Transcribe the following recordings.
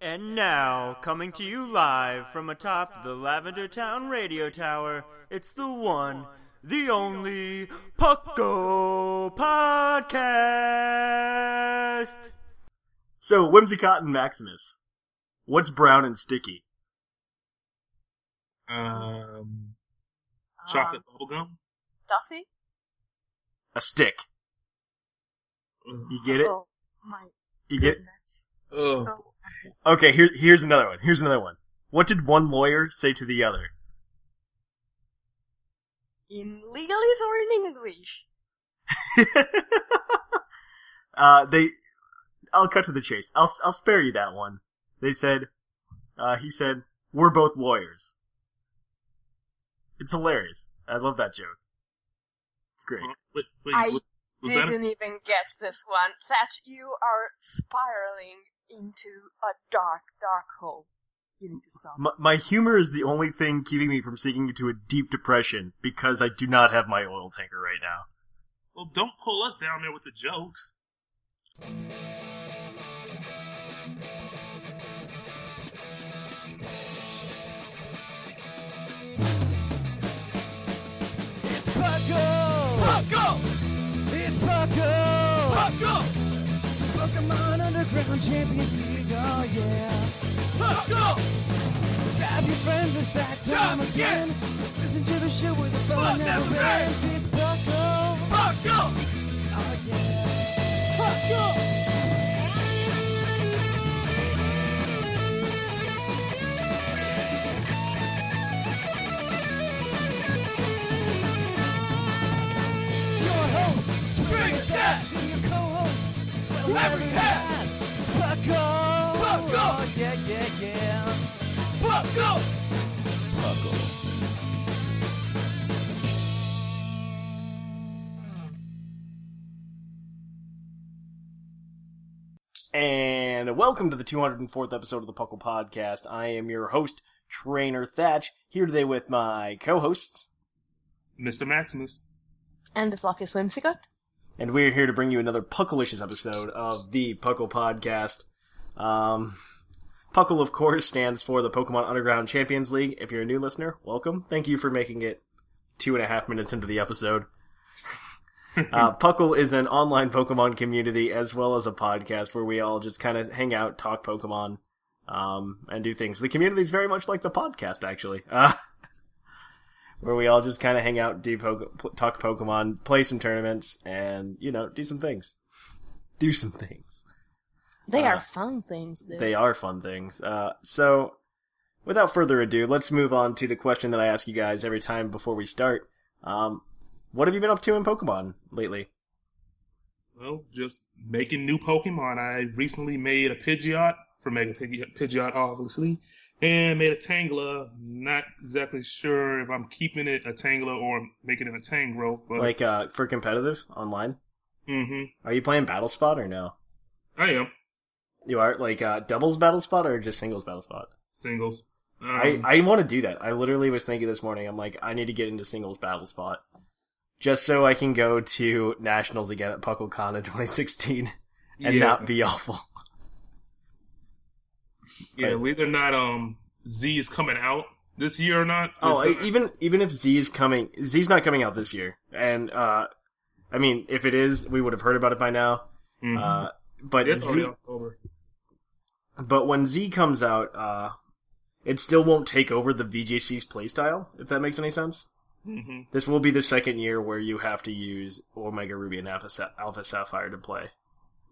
And now, coming to you live from atop the Lavender Town Radio Tower, it's the one, the only Pucko Podcast. So, Whimsicott and Maximus, what's brown and sticky? Um, chocolate bubblegum. Duffy? A stick. You get it? Oh my You get goodness. Oh, Okay, here, here's another one. Here's another one. What did one lawyer say to the other? In legalese or in English? uh, they, I'll cut to the chase. I'll, I'll spare you that one. They said, uh, he said, we're both lawyers. It's hilarious. I love that joke. It's great. wait, wait, I was, was Didn't even get this one. That you are spiraling into a dark, dark hole. You need to stop. My, my humor is the only thing keeping me from sinking into a deep depression because I do not have my oil tanker right now. well, don't pull us down there with the jokes. Pucko! Pucko! Pokemon Underground Champions League, oh yeah. Pucko! Grab your friends, it's that time again. Listen to the show with the fun never ends. It's Pucko! Pucko! Oh yeah. Pucko! Drink That! Your co-host, whoever you have. It's Pucko! Pucko! Oh, yeah, yeah, yeah. Pucko! Pucko. And welcome to the 204th episode of the Puckle Podcast. I am your host, Trainer Thatch, here today with my co-hosts, Mr. Maximus. And the fluffiest whimsicott? And we're here to bring you another Puckalicious episode of the Puckle Podcast. Um, Puckle, of course, stands for the Pokemon Underground Champions League. If you're a new listener, welcome. Thank you for making it two and a half minutes into the episode. uh, Puckle is an online Pokemon community as well as a podcast where we all just kind of hang out, talk Pokemon, um, and do things. The community is very much like the podcast, actually. Uh, where we all just kind of hang out, do po- talk Pokemon, play some tournaments, and you know, do some things. Do some things. They Uh, are fun things, though. They are fun things. Uh, so, without further ado, let's move on to the question that I ask you guys every time before we start. Um, what have you been up to in Pokemon lately? Well, just making new Pokemon. I recently made a Pidgeot for Mega Pidgeot, Pidgeot obviously, and made a Tangela. Not exactly sure if I'm keeping it a Tangela or making it a Tangrowth, but Like, uh, for competitive online? Mm-hmm. Are you playing Battle Spot or no? I am You are like uh, doubles Battle Spot or just singles Battle Spot? singles. Um, I I want to do that. I literally was thinking this morning. I'm like, I need to get into singles Battle Spot, just so I can go to nationals again at PuckleCon in 2016 and Yeah. not be awful. Yeah, whether or not um Z is coming out this year or not. Oh, is- I, even even if Z is coming, Z's not coming out this year, and uh, I mean, if it is, we would have heard about it by now. Mhm. Uh, but it's Z, October. but when Z comes out, uh, it still won't take over the VGC's playstyle. If that makes any sense. hmm This will be the second year where you have to use Omega Ruby and Alpha, Sa- Alpha Sapphire to play.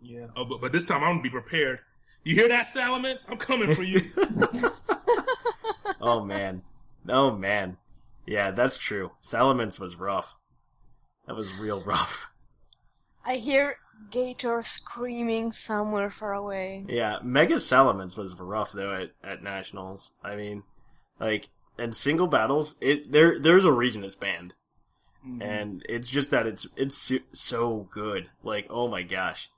Yeah. Oh, but, but this time I'm gonna be prepared. You hear that, Salamence? I'm coming for you. oh man, oh man, Yeah, that's true. Salamence was rough. That was real rough. I hear Gator screaming somewhere far away. Yeah, Mega Salamence was rough though at, at nationals. I mean, like in single battles, it there there's a reason it's banned, Mhm. and it's just that it's it's so- so good. Like oh my gosh,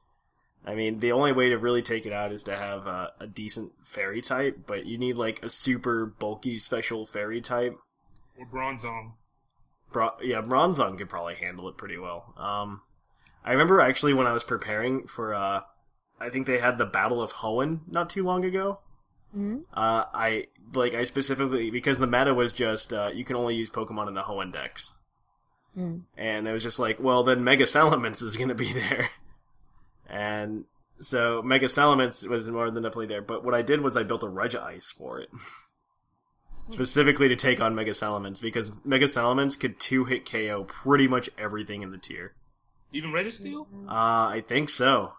I mean the only way to really take it out is to have a, a decent fairy type, but you need like a super bulky special fairy type. or Bronzong. Bro- yeah, Bronzong could probably handle it pretty well. Um, I remember actually when I was preparing for, uh, I think they had the Battle of Hoenn not too long ago. Hmm? Uh, I like I specifically because the meta was just uh, you can only use Pokemon in the Hoenn Dex, Hmm. and it was just like, well, then Mega Salamence is going to be there, and so Mega Salamence was more than definitely there. But what I did was I built a Regice for it. Specifically to take on Mega Salamence because Mega Salamence could two hit KO pretty much everything in the tier. Even Registeel? Uh, I think so.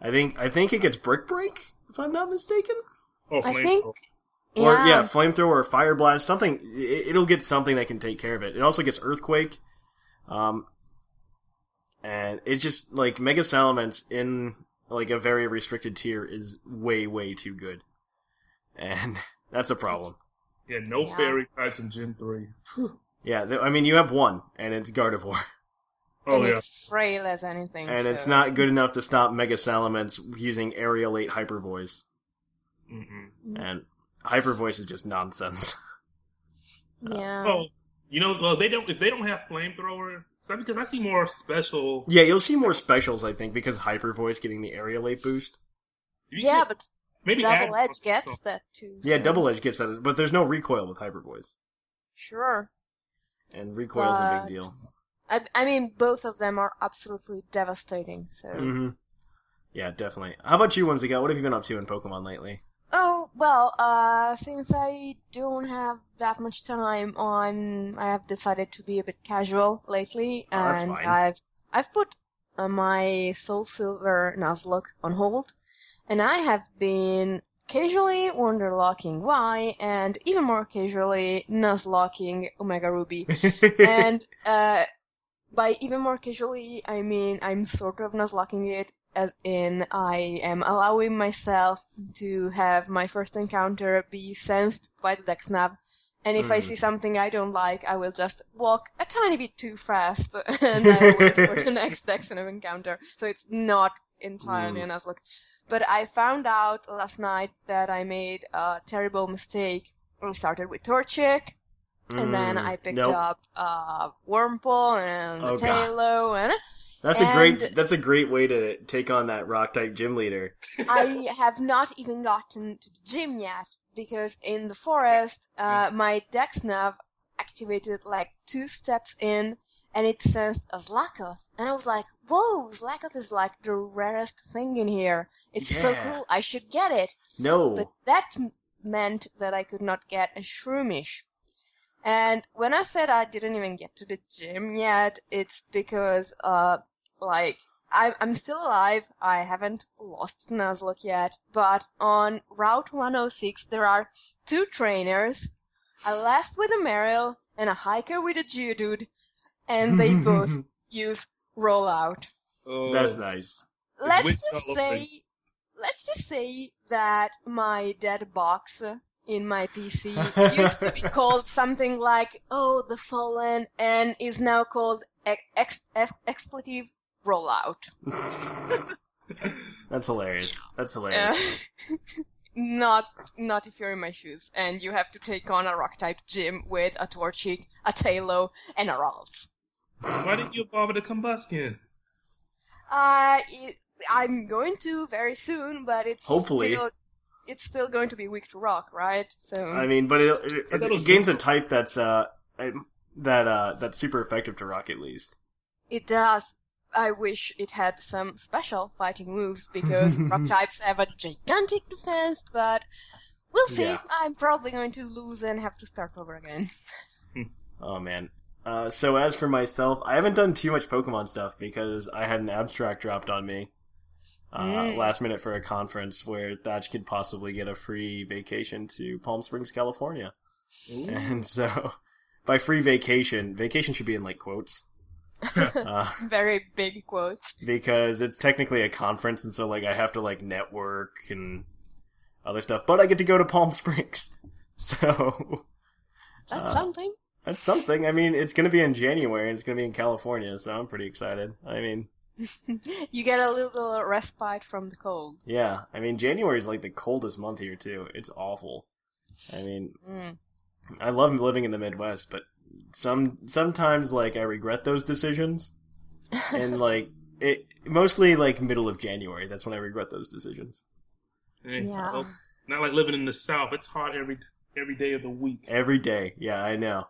I think I think it gets Brick Break if I'm not mistaken. Oh, I think. Thrower. Or Yeah. yeah, flamethrower or fire blast, something. It, it'll get something that can take care of it. It also gets earthquake, um, and it's just like Mega Salamence in like a very restricted tier is way way too good, and that's a problem. Yeah, no Yeah. fairy types in Gen 3. Whew. Yeah, th- I mean you have one, and it's Gardevoir, Oh, and yeah. it's frail as anything. and so- it's not good enough to stop Mega Salamence using Aerilate Hyper Voice, Mm-mm. Mm. and Hyper Voice is just nonsense. Yeah. Oh, you know, well, they don't. If they don't have flamethrower, so because I see more special. yeah, you'll see more specials, I think, because Hyper Voice getting the Aerilate boost. yeah, get- but maybe Double Edge gets that too. Yeah, so- Double Edge gets that, but there's no recoil with Hyper Voice, Sure. and recoil's a big deal. I, I mean, both of them are absolutely devastating. So. hmm Yeah, definitely. How about you, Whimsicott? What have you been up to in Pokemon lately? Oh well, uh, since I don't have that much time on, I have decided to be a bit casual lately, Oh, and. I've I've put uh, my Soul Silver Nuzlocke on hold, and I have been casually Wonderlocking Y, and even more casually Nuzlocking Omega Ruby, and uh, by even more casually, I mean I'm sort of nuzlocking it, as in I am allowing myself to have my first encounter be sensed by the Dexnav. And if I Mm. see something I don't like, I will just walk a tiny bit too fast, and I wait for the next Dexnav encounter. So it's not entirely Mm. a Nuzlocke. But I found out last night that I made a terrible mistake. I started with Torchic, and then Mm, I picked nope. up uh, and Oh. Taillow, and That's a great. That's a great way to take on that Rock type gym leader. I have not even gotten to the gym yet because in the forest, uh, my Dexnav activated like two steps in, and it sensed a Slakoth, and I was like, "Whoa, Slakoth is like the rarest thing in here. It's so cool. I should get it." No. But that m- meant that I could not get a Shroomish. And when I said I didn't even get to the gym yet, it's because, uh, like, I'm, I'm still alive. I haven't lost Nuzlocke yet. But on Route 106, there are two trainers, a last with a Marill, and a hiker with a Geodude. And they both use rollout Oh, That's nice. let's witch just say over. let's just say that my dead box in my PC used to be called something like "Oh, the Fallen" and is now called ex- ex- ex- expletive rollout. That's hilarious. That's hilarious. Uh, not not if you're in my shoes and you have to take on a rock type gym with a Torchic, a Taillow, and a Ralts. Why didn't you bother to Combusken? Uh, it, I'm going to very soon, but it's Hopefully. still, it's still going to be weak to rock, right? So I mean, but it, it, I thought it it, was gains a type that's uh that uh that's super effective to rock at least. it does. I wish it had some special fighting moves because rock types have a gigantic defense, but we'll see. Yeah. I'm probably going to lose and have to start over again. Oh man. Uh, so as for myself, I haven't done too much Pokemon stuff because I had an abstract dropped on me uh, Mm. last minute for a conference where Thatch could possibly get a free vacation to Palm Springs, California, and so by free vacation, vacation should be in like quotes. uh, Very big quotes. because it's technically a conference, and so like I have to like network and other stuff. But I get to go to Palm Springs, so That's Uh, something. that's something. I mean, it's gonna be in January, and it's gonna be in California, so I'm pretty excited. I mean, You get a little respite from the cold. yeah, I mean January is like the coldest month here too. It's awful. I mean, Mm. I love living in the Midwest, but some sometimes like I regret those decisions, and like it mostly like middle of January. That's when I regret those decisions. Hey, Yeah. well, not like living in the South. It's hot every every day of the week. Every day. Yeah, I know.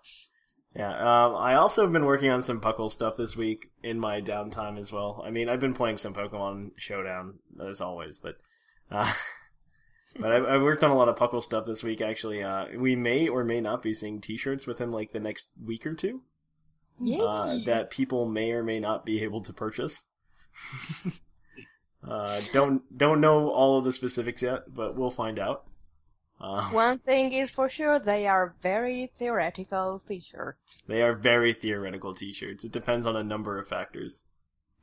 Yeah. Um, I also have been working on some Puckle stuff this week in my downtime as well. I mean, I've been playing some Pokemon Showdown as always, but uh, but I, I worked on a lot of Puckle stuff this week. Actually, uh, we may or may not be seeing T-shirts within like the next week or two Yay! uh, that people may or may not be able to purchase. uh, don't don't know all of the specifics yet, but we'll find out. Uh, One thing is for sure, they are very theoretical t-shirts. They are very theoretical T-shirts. It depends on a number of factors.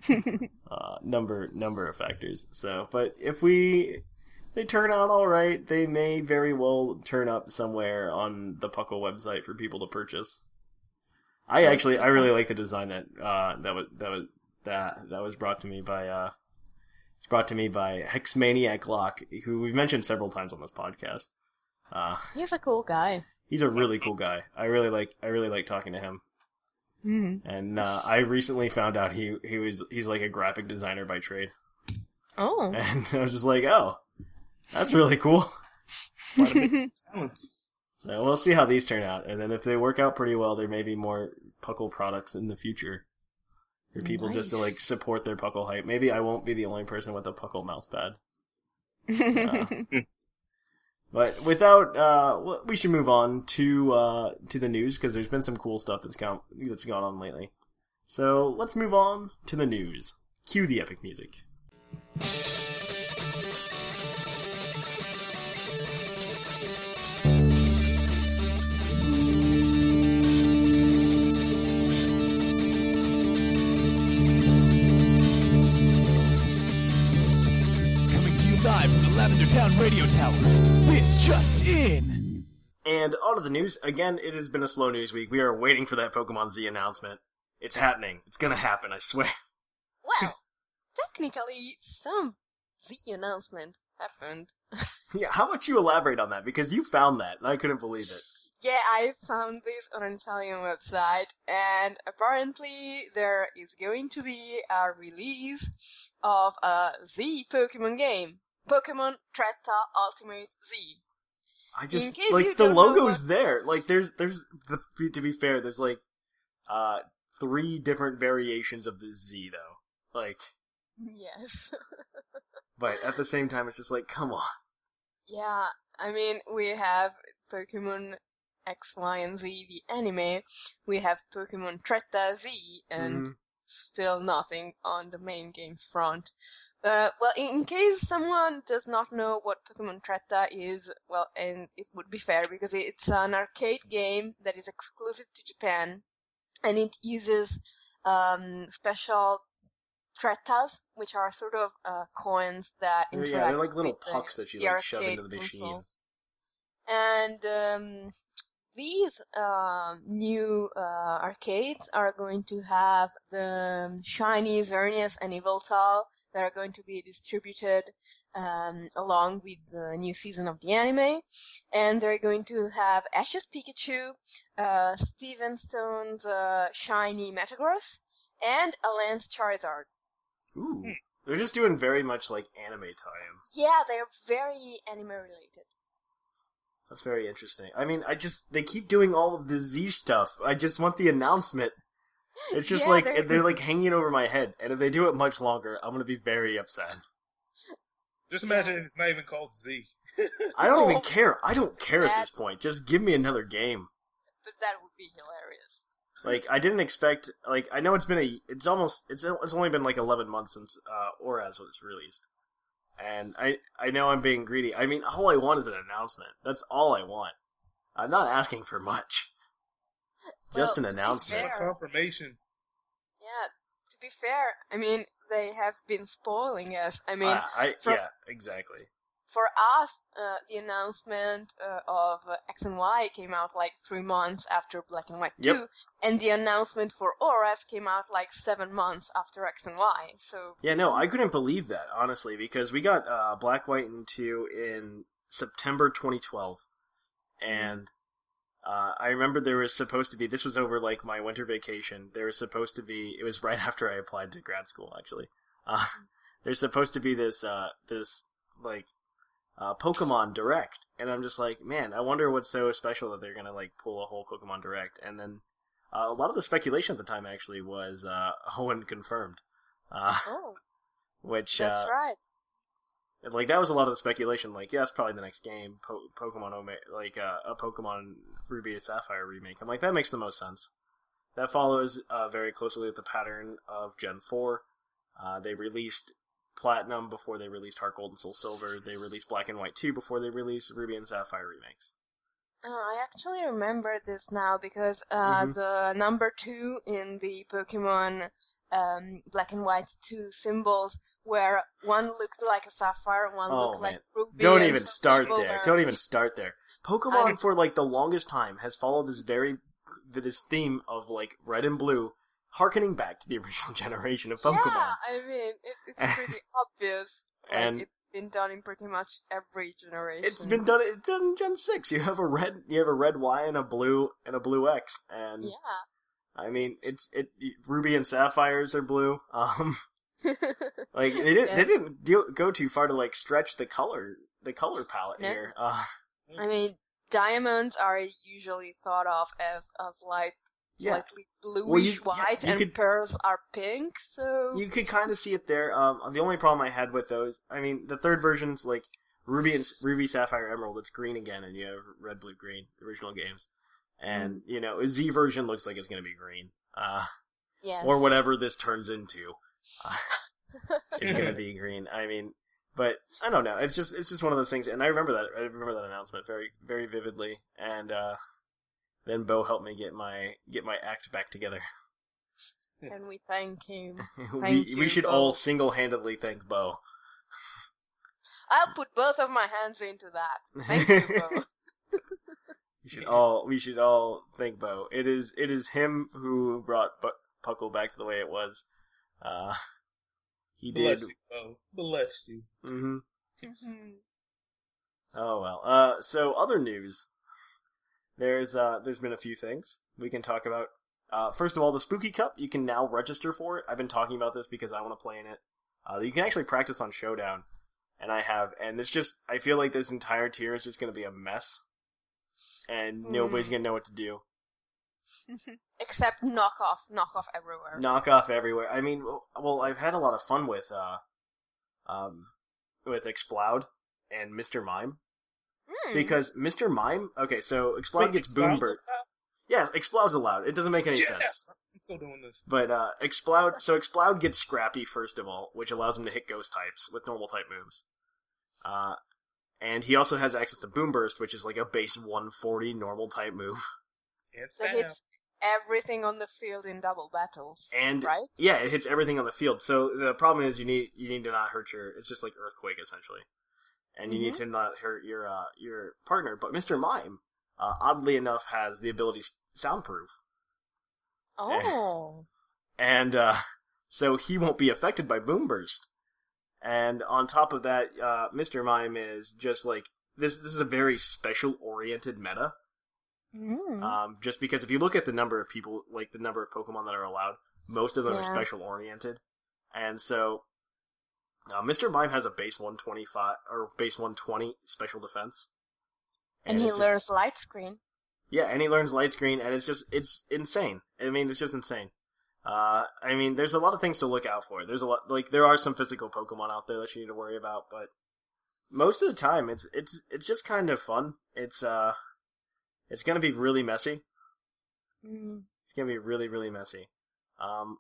uh, number number of factors. So, but if we they turn out all right, they may very well turn up somewhere on the Puckle website for people to purchase. I actually I really like the design that uh, that was that was that that was brought to me by uh, it's brought to me by Hexmaniac Lock, who we've mentioned several times on this podcast. Uh, He's a cool guy. he's a really cool guy. I really like I really like talking to him. Mm. And uh, I recently found out he he was he's like a graphic designer by trade, Oh. and I was just like, oh, that's really cool. Quite a bit of talents. So we'll see how these turn out, and then if they work out pretty well, there may be more Puckle products in the future for people just to like support their Puckle hype. Maybe I won't be the only person with a Puckle mouse pad. But without, uh, we should move on to uh, to the news because there's been some cool stuff that's gone that's gone on lately. So let's move on to the news. Cue the epic music. Town Radio Tower. This just in. And on to the news. Again, it has been a slow news week. We are waiting for that Pokemon Z announcement. It's happening. It's gonna happen, I swear. well, technically, some Z announcement happened. yeah, how about you elaborate on that? Because you found that, and I couldn't believe it. Yeah, I found this on an Italian website, and apparently there is going to be a release of a Z Pokemon game. Pokemon Tretta Ultimate Z. I In just case like the logo's what- there. Like there's there's the, to be fair, there's like uh three different variations of the Z though. Like, Yes. but at the same time, it's just like, come on. yeah, I mean, we have Pokemon X, Y, and Z, the anime. We have Pokemon Tretta Z, and Mhm. still nothing on the main game's front. Uh, well, in case someone does not know what Pokemon Tretta is, well, and it would be fair because it's an arcade game that is exclusive to Japan, and it uses um, special Trettas, which are sort of uh, coins that Yeah, interact they're like little with the- pucks that you like shove into the machine. console. And um, these um, new uh, arcades are going to have the shiny Xerneas and Yveltal that are going to be distributed um, along with the new season of the anime. And they're going to have Ash's Pikachu, uh, Steven Stone's uh, shiny Metagross, and a Lance Charizard. Ooh, they're just doing very much like anime tie-ins. Yeah, they're very anime related. That's very interesting. I mean, I just they keep doing all of the Z stuff. I just want the announcement. It's just Yeah, like they're- they're... like hanging over my head, and if they do it much longer, I'm gonna be very upset. Just imagine it's not even called Z. I don't even care. I don't care at this point. Just give me another game. But that would be hilarious. Like I didn't expect. Like I know it's been a. It's almost. It's it's only been like 11 months since uh, ORAS was released, and I I know I'm being greedy. I mean, all I want is an announcement. That's all I want. I'm not asking for much. Just Well, an announcement. fair- Confirmation. Yeah, to be fair, I mean, they have been spoiling us. I mean, Uh, I from- yeah, exactly. for us, uh, the announcement uh, of uh, X and Y came out like three months after Black and White Yep. 2, and the announcement for ORAS came out like seven months after X and Y. So, Yeah, no, I couldn't believe that honestly because we got uh, Black, White, and Two in September 2012, and uh, I remember there was supposed to be. This was over like my winter vacation. There was supposed to be. It was right after I applied to grad school. Actually, uh, there's supposed to be this uh, this like uh, Pokemon Direct, and I'm just like, man, I wonder what's so special that they're gonna like pull a whole Pokemon Direct, and then. Uh, a lot of the speculation at the time actually was uh, Hoenn confirmed. Uh, oh, which that's uh, right. like that was a lot of the speculation. Like, yeah, that's probably the next game, po- Pokemon Ome- like uh, a Pokemon Ruby and Sapphire remake. I'm like, that makes the most sense. That follows uh, very closely with the pattern of Gen Four. Uh, they released Platinum before they released Heart Gold and Soul Silver. They released Black and White Two before they released Ruby and Sapphire remakes. Oh, I actually remember this now because uh, Mhm. the number two in the Pokemon um, Black and White 2 symbols, where one looked like a sapphire, and one Oh, looked like ruby. Don't even start there. were- Don't even start there. Pokemon for like the longest time has followed this very this theme of like red and blue, harkening back to the original generation of Pokemon. Yeah, I mean, it, it's pretty obvious. Like, And- it's been done in pretty much every generation. It's been done. It's done in Gen Six. You have a red. You have a red Y and a blue and a blue X. And Yeah. I mean, it's it. Ruby and Sapphires are blue. Um, like they didn't. Yeah. They didn't do, go too far to like stretch the color. The color palette No. here. Uh, I mean, diamonds are usually thought of as, as like yeah. slightly bluish Well, you- white, you and could- pearls are pink. So You could kind of see it there. Um, the only problem I had with those, I mean, the third version's like Ruby and Ruby Sapphire Emerald. It's green again, and you have red, blue, green original games. And Mm. you know, Z version looks like it's going to be green. Uh, yes. or whatever this turns into. It's gonna be green. I mean, but I don't know. It's just it's just one of those things, and I remember that I remember that announcement very very vividly. And uh, then Bo helped me get my get my act back together. and we thank him. we Thank we you, should Bo. all single handedly thank Bo. I'll put both of my hands into that. Thank you, Bo. We should all we should all thank Bo. It is it is him who brought Bu- Puckle back to the way it was. Uh, he did. Bless you, Bo. Bless you. hmm Mhm. Oh well. Uh, so other news. There's uh, there's been a few things we can talk about. Uh, first of all, the Spooky Cup you can now register for it. I've been talking about this because I want to play in it. Uh, you can actually practice on Showdown, and I have. And it's just I feel like this entire tier is just going to be a mess, and nobody's Mm. going to know what to do. Except knockoff, knockoff everywhere. Knockoff everywhere. I mean, well, I've had a lot of fun with uh, um, with Exploud and Mr. Mime. Hmm. Because Mr. Mime, okay, so Exploud Wait, gets Exploud's Boomber. Yeah, Exploud's allowed. It doesn't make any Yes! sense. I'm still doing this. But uh Exploud so Exploud gets Scrappy first of all, which allows him to hit ghost types with normal type moves. Uh and he also has access to Boom Burst, which is like a base 140 normal type move. And that spam. hits everything on the field in double battles. And right? yeah, it hits everything on the field. So the problem is you need you need to not hurt your it's just like earthquake essentially. And you need Mm-hmm. to not hurt your uh your partner. But Mr. Mime, uh, oddly enough, has the ability soundproof. Oh. and uh, so he won't be affected by boom burst. And on top of that, uh, Mr. Mime is just like this. This is a very special oriented meta. Mm. Um, just because if you look at the number of people, like the number of Pokemon that are allowed, most of them are special oriented, and so uh, Mr. Mime has a base 125 or base 120 special defense, and he it's just- learns light screen. yeah, and he learns light screen, and it's just it's insane. I mean, it's just insane. Uh, I mean, there's a lot of things to look out for. There's a lot like there are some physical Pokemon out there that you need to worry about, but most of the time, it's it's it's just kind of fun. It's uh, it's gonna be really messy. Mm. It's gonna be really really messy. Um,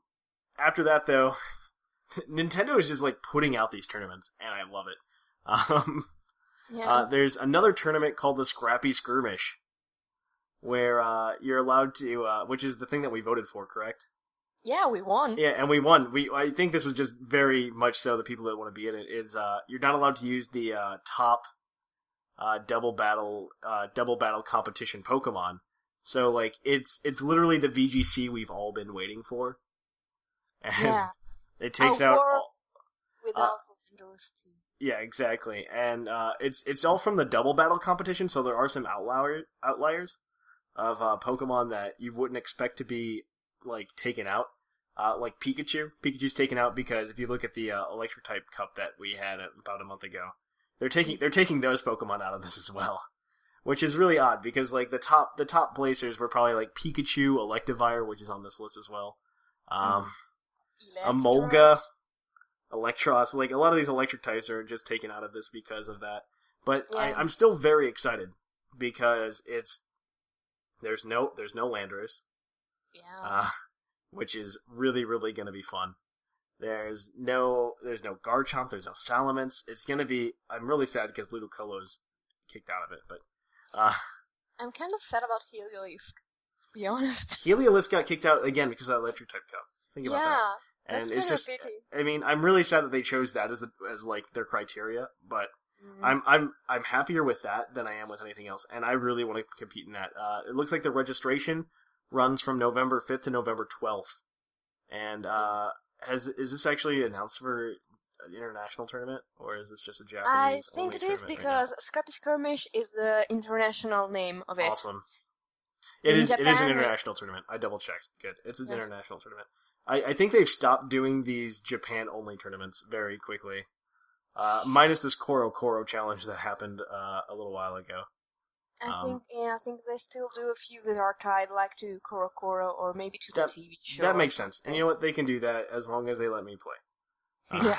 after that though, Nintendo is just like putting out these tournaments, and I love it. Um, Yeah. uh, there's another tournament called the Scrappy Skirmish, where uh, you're allowed to, uh, which is the thing that we voted for, correct? Yeah, we won. Yeah, and we won. We I think this was just very much so the people that want to be in it is uh, you're not allowed to use the uh, top uh, double battle uh, double battle competition Pokemon. So like it's it's literally the VGC we've all been waiting for. And Yeah. it takes A out all, Without Windows team. yeah, exactly. And uh, it's it's all from the double battle competition, so there are some outlier outliers of uh, Pokemon that you wouldn't expect to be like taken out. Uh, like Pikachu. Pikachu's taken out because if you look at the uh, Electric type cup that we had about a month ago, they're taking they're taking those Pokemon out of this as well, which is really odd because like the top the top Blazers were probably like Pikachu, Electivire, which is on this list as well. Um, Emolga, Eelektross, like a lot of these electric types are just taken out of this because of that. But I, I'm still very excited because it's there's no there's no Landorus, Yeah. uh, which is really really going to be fun. There's no there's no Garchomp, there's no Salamence. It's going to be. I'm really sad because Ludicolo's kicked out of it, but uh, I'm kind of sad about Heliolisk, to be honest. Heliolisk got kicked out again because of that electric type cup. Think about that. yeah, And that's it's kind just, of pity. I mean, I'm really sad that they chose that as a, as like their criteria, but Mm. I'm I'm I'm happier with that than I am with anything else, and I really want to compete in that. Uh, it looks like the registration runs from November 5th to November 12th, and uh, has is this actually announced for an international tournament, or is this just a Japanese? I think it is tournament right because Scrappy Skirmish is the international name of it. awesome. It In is. it is an Japan, international tournament. I double checked. Good. It's an Yes. international tournament. I, I think they've stopped doing these Japan only tournaments very quickly. Uh, minus this CoroCoro challenge that happened uh, a little while ago. I Um, think yeah, I think they still do a few that are tied like to CoroCoro or maybe to the That- TV show. that makes sense. And you know what? They can do that as long as they let me play. Uh,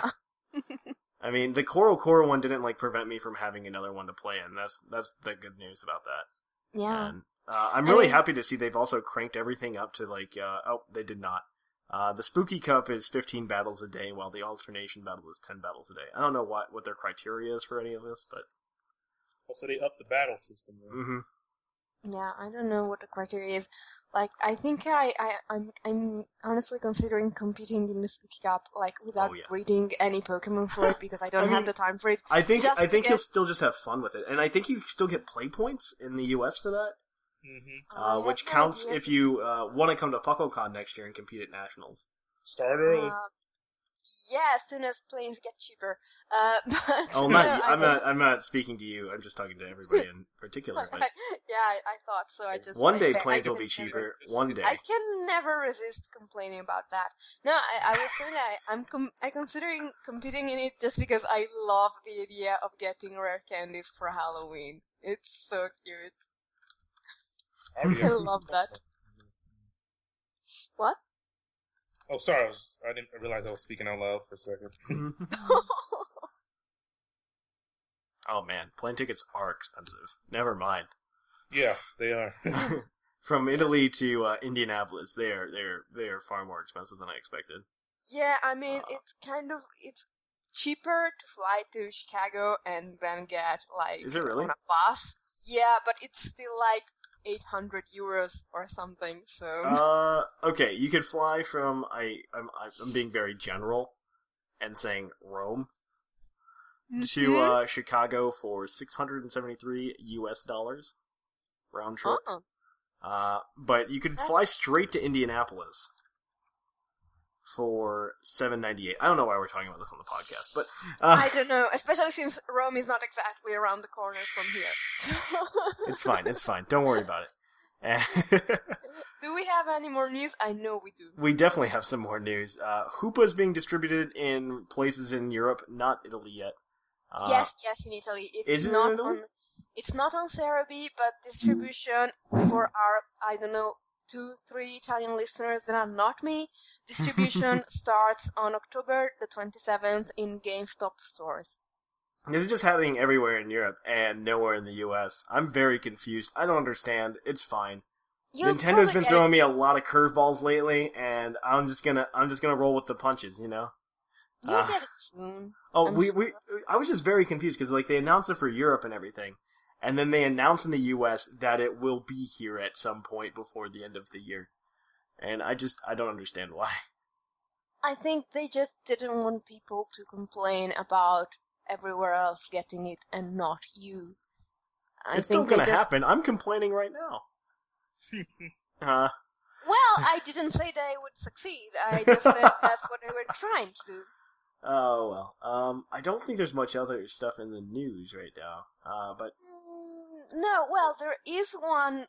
Yeah. I mean, the CoroCoro one didn't like prevent me from having another one to play in. That's that's the good news about that. Yeah. And uh, I'm I really mean- happy to see they've also cranked everything up to like uh, oh they did not. Uh, the Spooky Cup is 15 battles a day, while the Alternation Battle is 10 battles a day. I don't know what what their criteria is for any of this, but Also, they upped the battle system. Right? hmm Yeah, I don't know what the criteria is. Like, I think I, I, I'm, I'm honestly considering competing in the Spooky Cup, like, without Oh, yeah. breeding any Pokemon for it because I don't I have the time for it. I think I think get- you'll still just have fun with it, and I think you still get play points in the U.S. for that, Mm-hmm. Uh, have which counts if you uh, want to come to PuckleCon next year and compete at nationals. Start early. Uh, yeah, as soon as planes get cheaper. Uh, but Oh, no, not you. I I'm don't- I'm not speaking to you. I'm just talking to everybody in particular. But yeah, I, I thought so. I just one day planes will be never- cheaper. One day. I can never resist complaining about that. No, I, I was saying that I, I'm com- I considering competing in it just because I love the idea of getting rare candies for Halloween. It's so cute. I love that. What? Oh, sorry. I, was, I didn't realize I was speaking out loud for a second. oh man, plane tickets are expensive. Never mind. yeah, they are. From Italy to uh, Indianapolis, they are they're they are far more expensive than I expected. yeah, I mean Uh. it's kind of it's cheaper to fly to Chicago and then get like Is it really? on a bus. Yeah, but it's still like 800 euros or something. So Uh, okay, you could fly from I I'm I'm being very general and saying Rome to Mhm. uh, Chicago for 673 US dollars round trip. Oh. Uh, but you could fly straight to Indianapolis for 798. I don't know why we're talking about this on the podcast, but uh, I don't know, especially since Rome is not exactly around the corner from here. So- it's fine. It's fine. Don't worry about it. do we have any more news? I know we do. we definitely have some more news. Uh, Hoopa is being distributed in places in Europe, not Italy yet. Uh, yes, yes, in Italy. It's is it in not Italy? on. It's not on Serebii, but distribution for our I don't know two, three Italian listeners that are not me. Distribution starts on October the twenty seventh in GameStop stores. This is just happening everywhere in Europe and nowhere in the U.S. I'm very confused. I don't understand. It's fine. You'll Nintendo's probably been get throwing me a lot of curveballs lately, and I'm just gonna I'm just gonna roll with the punches, you know. You'll uh, get it soon. Oh, I'm we, sure. we I was just very confused because like they announced it for Europe and everything, and then they announce in the U.S. that it will be here at some point before the end of the year, and I just I don't understand why. I think they just didn't want people to complain about everywhere else getting it and not you. I it's still think they gonna just happen. I'm complaining right now. uh, Well, I didn't say they would succeed. I just said that's what they were trying to do. oh well. Um, I don't think there's much other stuff in the news right now. Uh, but No, well, there is one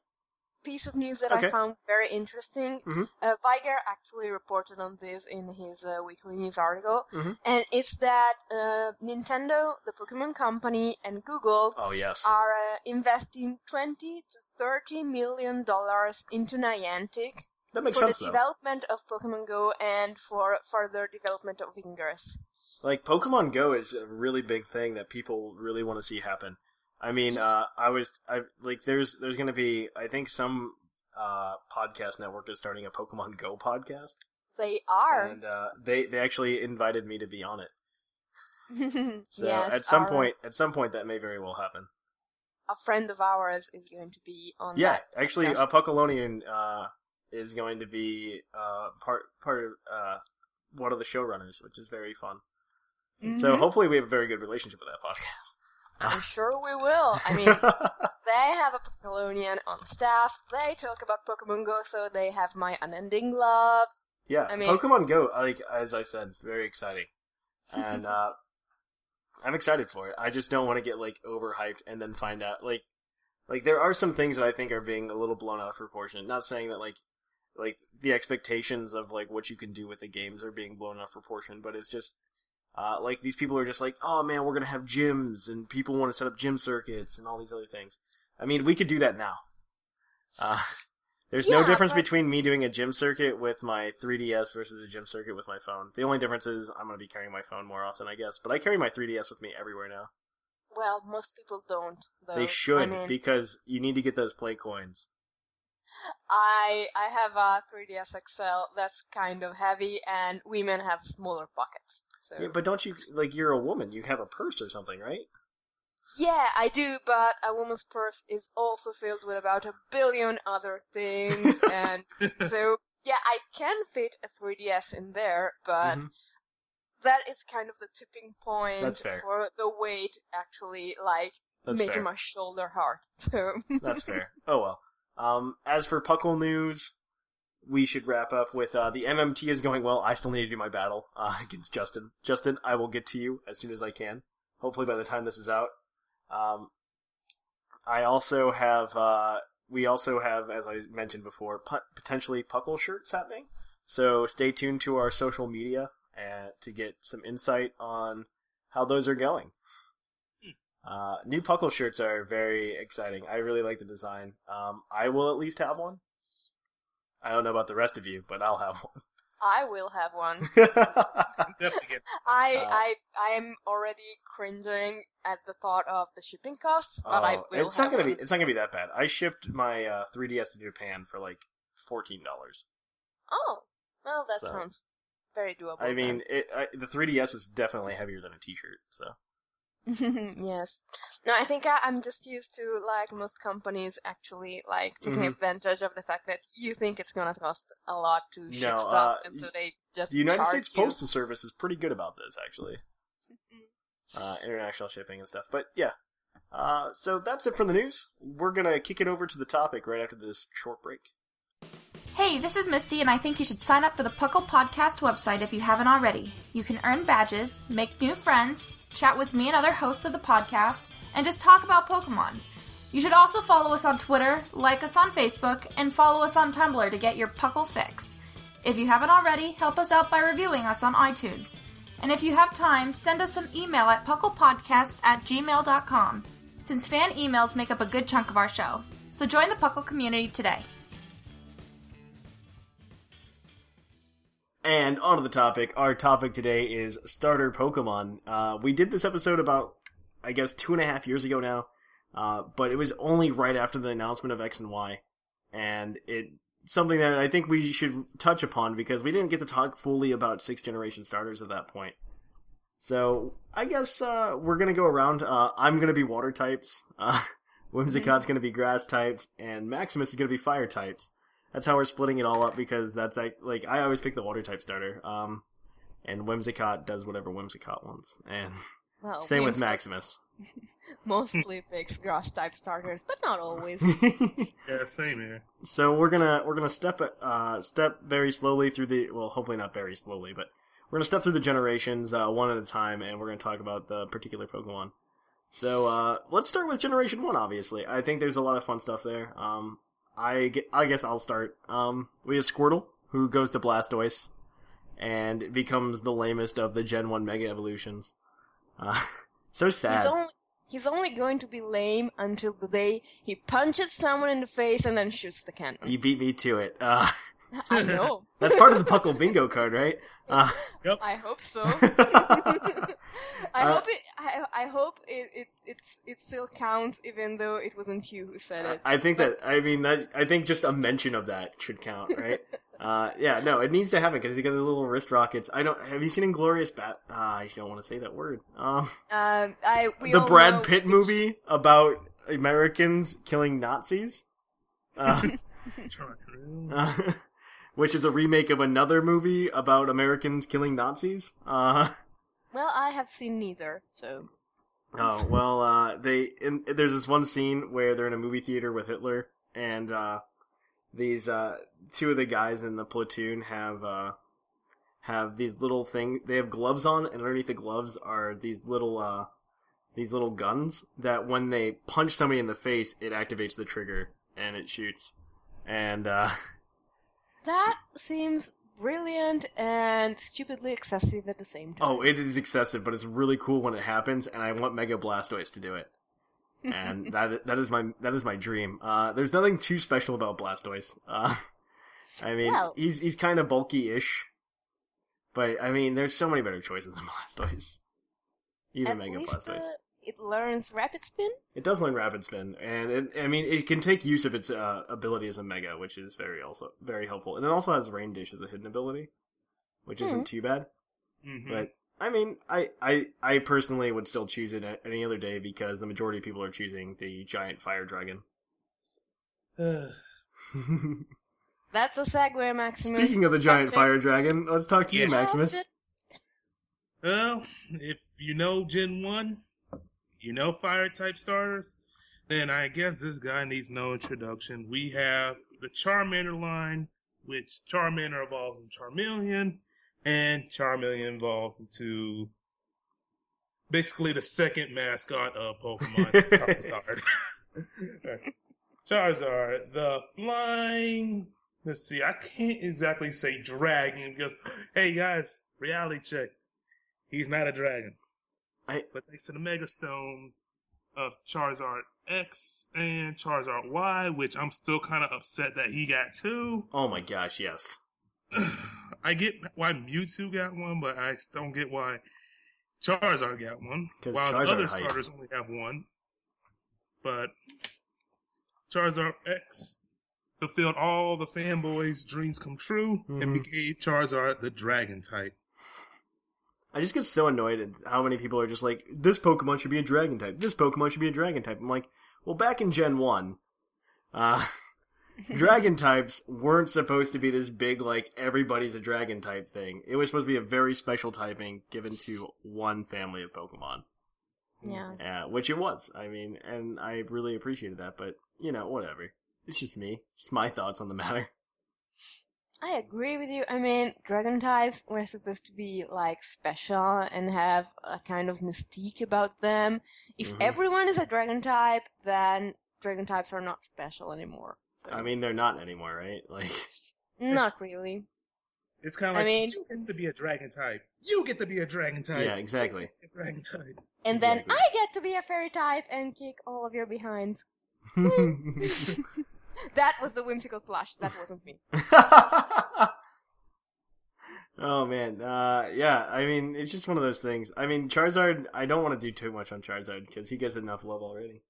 piece of news that Okay. I found very interesting. Mhm. Uh, Viger actually reported on this in his uh, weekly news article, Mhm. and it's that uh, Nintendo, the Pokemon Company, and Google oh yes, are uh, investing 20 to 30 million dollars into Niantic for sense the though. development of Pokemon Go and for further development of Ingress. like Pokemon Go is a really big thing that people really want to see happen. I mean, uh, I was, I like, there's, there's going to be, I think some uh, podcast network is starting a Pokemon Go podcast, They are. and uh, they they actually invited me to be on it. So yes, at some our- point, at some point, that may very well happen. a friend of ours is going to be on Yeah, actually, podcast. a Puckalonian uh, is going to be uh, part part of uh, one of the showrunners, which is very fun. So Mhm. hopefully, we have a very good relationship with that podcast. I'm sure we will. I mean, they have a Pokemonian on staff. They talk about Pokemon Go, so they have my unending love. Yeah, I mean- Pokemon Go, like as I said, very exciting, and uh, I'm excited for it. I just don't want to get like overhyped and then find out like like there are some things that I think are being a little blown out of proportion. Not saying that like like the expectations of like what you can do with the games are being blown out of proportion, but it's just uh, like these people are just like, oh man, we're gonna have gyms and people want to set up gym circuits and all these other things. I mean, we could do that now. Uh, there's no difference but- between me doing a gym circuit with my 3DS versus a gym circuit with my phone. The only difference is I'm to be carrying my phone more often, I guess. But I carry my 3DS with me everywhere now. Well, most people don't. Though. they should I mean, because you need to get those play coins. I I have a 3DS XL that's kind of heavy, and women have smaller pockets. So Yeah, but don't you like you're a woman? You have a purse or something, right? Yeah, I do, but a woman's purse is also filled with about a billion other things, and so yeah, I can fit a 3DS in there, but Mhm. that is kind of the tipping point for the weight actually like That's making fair. my shoulder hard. So That's fair. Oh well. Um, as for Puckle news, we should wrap up with uh, the MMT is going well. I still need to do my battle uh, against Justin. Justin, I will get to you as soon as I can. Hopefully by the time this is out. Um, I also have. Uh, we also have, as I mentioned before, potentially Puckle shirts happening. So stay tuned to our social media uh, to get some insight on how those are going. Uh, new Puckle shirts are very exciting. I really like the design. Um, I will at least have one. I don't know about the rest of you, but I'll have one. I will have one. one. Definitely I Uh, I I am already cringing at the thought of the shipping costs, but I Oh, will. it's not gonna one. be. It's not gonna be that bad. I shipped my uh, 3DS to Japan for like fourteen dollars. Oh, well, that So- sounds very doable. I mean, it, I, the 3DS is definitely heavier than a T-shirt. So then. yes. No, I think I, I'm just used to like most companies actually like taking Mhm. advantage of the fact that you think it's gonna cost a lot to ship No, stuff, uh, and so they just the United States you. Postal Service is pretty good about this, actually. uh, international shipping and stuff. But yeah, uh, so that's it for the news. We're gonna kick it over to the topic right after this short break. Hey, this is Misty, and I think you should sign up for the Puckle Podcast website if you haven't already. You can earn badges, make new friends, chat with me and other hosts of the podcast, and just talk about Pokemon. You should also follow us on Twitter, like us on Facebook, and follow us on Tumblr to get your Puckle fix. If you haven't already, help us out by reviewing us on iTunes. And if you have time, send us an email at pucklepodcast at gmail.com, since fan emails make up a good chunk of our show. So join the Puckle community today. And on to the topic. Our topic today is starter Pokemon. Uh, we did this episode about, I guess, two and a half years ago now, uh, but it was only right after the announcement of X and Y, and it something that I think we should touch upon because we didn't get to talk fully about six generation starters at that point. So I guess uh, we're gonna go around. Uh, I'm gonna be water types. Uh, Whimsicott's going to be grass types, and Maximus is going to be fire types. That's how we're splitting it all up because that's like, like I always pick the water type starter. Um, and Whimsicott does whatever Whimsicott wants, and Well, same with Maximus. Mostly picks grass type starters, but not always. Yeah, same here. so we're gonna we're gonna step uh step very slowly through the well hopefully not very slowly but we're gonna step through the generations uh, one at a time and we're gonna talk about the particular Pokemon. So uh, let's start with Generation One. Obviously, I think there's a lot of fun stuff there. Um, I I guess I'll start. Um, we have Squirtle who goes to Blastoise and becomes the lamest of the Gen One Mega Evolutions. Uh, so sad. He's only he's only going to be lame until the day he punches someone in the face and then shoots the cannon. You beat me to it. Uh, I know. that's part of the Puckle Bingo card, right? Uh, I hope so. Uh, I hope it. I, I hope it, it. It's it still counts, even though it wasn't you who said it. I think that I mean that I think just a mention of that should count, right? uh, yeah, no, it needs to happen because he got the little wrist rockets. I don't. Have you seen Inglorious Bat? Uh, I don't want to say that word. Um, Um, I we the Brad Pitt which- movie about Americans killing Nazis, uh, uh, which is a remake of another movie about Americans killing Nazis. Uh, Well, I have seen neither, so Oh well, uh, they in, there's this one scene where they're in a movie theater with Hitler, and uh, these uh, two of the guys in the platoon have uh, have these little thing. They have gloves on, and underneath the gloves are these little uh, these little guns that when they punch somebody in the face, it activates the trigger and it shoots. And uh, that seems brilliant and stupidly excessive at the same time. oh, it is excessive, but it's really cool when it happens, and I want Mega Blastoise to do it. and that that is my that is my dream. Uh, there's nothing too special about Blastoise. Uh, I mean, Well- he's he's kind of bulky-ish, but I mean, there's so many better choices than Blastoise. Even at Mega Blastoise. uh, it learns rapid spin. It does learn Rapid Spin, and it, I mean, it can take use of its uh, ability as a Mega, which is very also very helpful. And it also has Rain Dish as a hidden ability, which Hmm. isn't too bad. hmm But I mean, I, I I personally would still choose it any other day because the majority of people are choosing the giant fire dragon. That's a segue, Maximus. Speaking of the giant That's it. fire dragon, let's talk to you, Maximus. Well, if you know Gen 1, you know fire type starters, then I guess this guy needs no introduction. We have the Charmander line, which Charmander evolves into Charmeleon, and Charmeleon evolves into basically the second mascot of Pokemon, Charizard. Charizard, the flying. Let's see, I can't exactly say dragon because, hey guys, reality check. He's not a dragon. I- But thanks to the Mega Stones of Charizard X and Charizard Y, which I'm still kind of upset that he got two. Oh my gosh, yes. I get why Mewtwo got one, but I don't get why Charizard got one. While Charizard the other hype. starters only have one. But Charizard X fulfilled all the fanboys' dreams come true and Mhm. gave Charizard the dragon type. I just get so annoyed at how many people are just like, this Pokemon should be a dragon type. This Pokemon should be a dragon type. I'm like, well, back in Gen 1, uh, dragon types weren't supposed to be this big, like, everybody's a dragon type thing. It was supposed to be a very special typing given to one family of Pokemon. Yeah. Uh, which it was. I mean, and I really appreciated that, but, you know, whatever. It's just me. Just my thoughts on the matter. I agree with you. I mean, dragon types were supposed to be like special and have a kind of mystique about them. If Mhm. everyone is a dragon type, then dragon types are not special anymore. So, I mean, they're not anymore, right? Like, not really. It's kind of I like mean- you get to be a dragon type. You get to be a dragon type. Yeah, exactly. You get to be a dragon type. And Exactly. then I get to be a fairy type and kick all of your behinds. That was the whimsical flash. That wasn't me. oh man, uh, yeah. I mean, it's just one of those things. I mean, Charizard. I don't want to do too much on Charizard because he gets enough love already.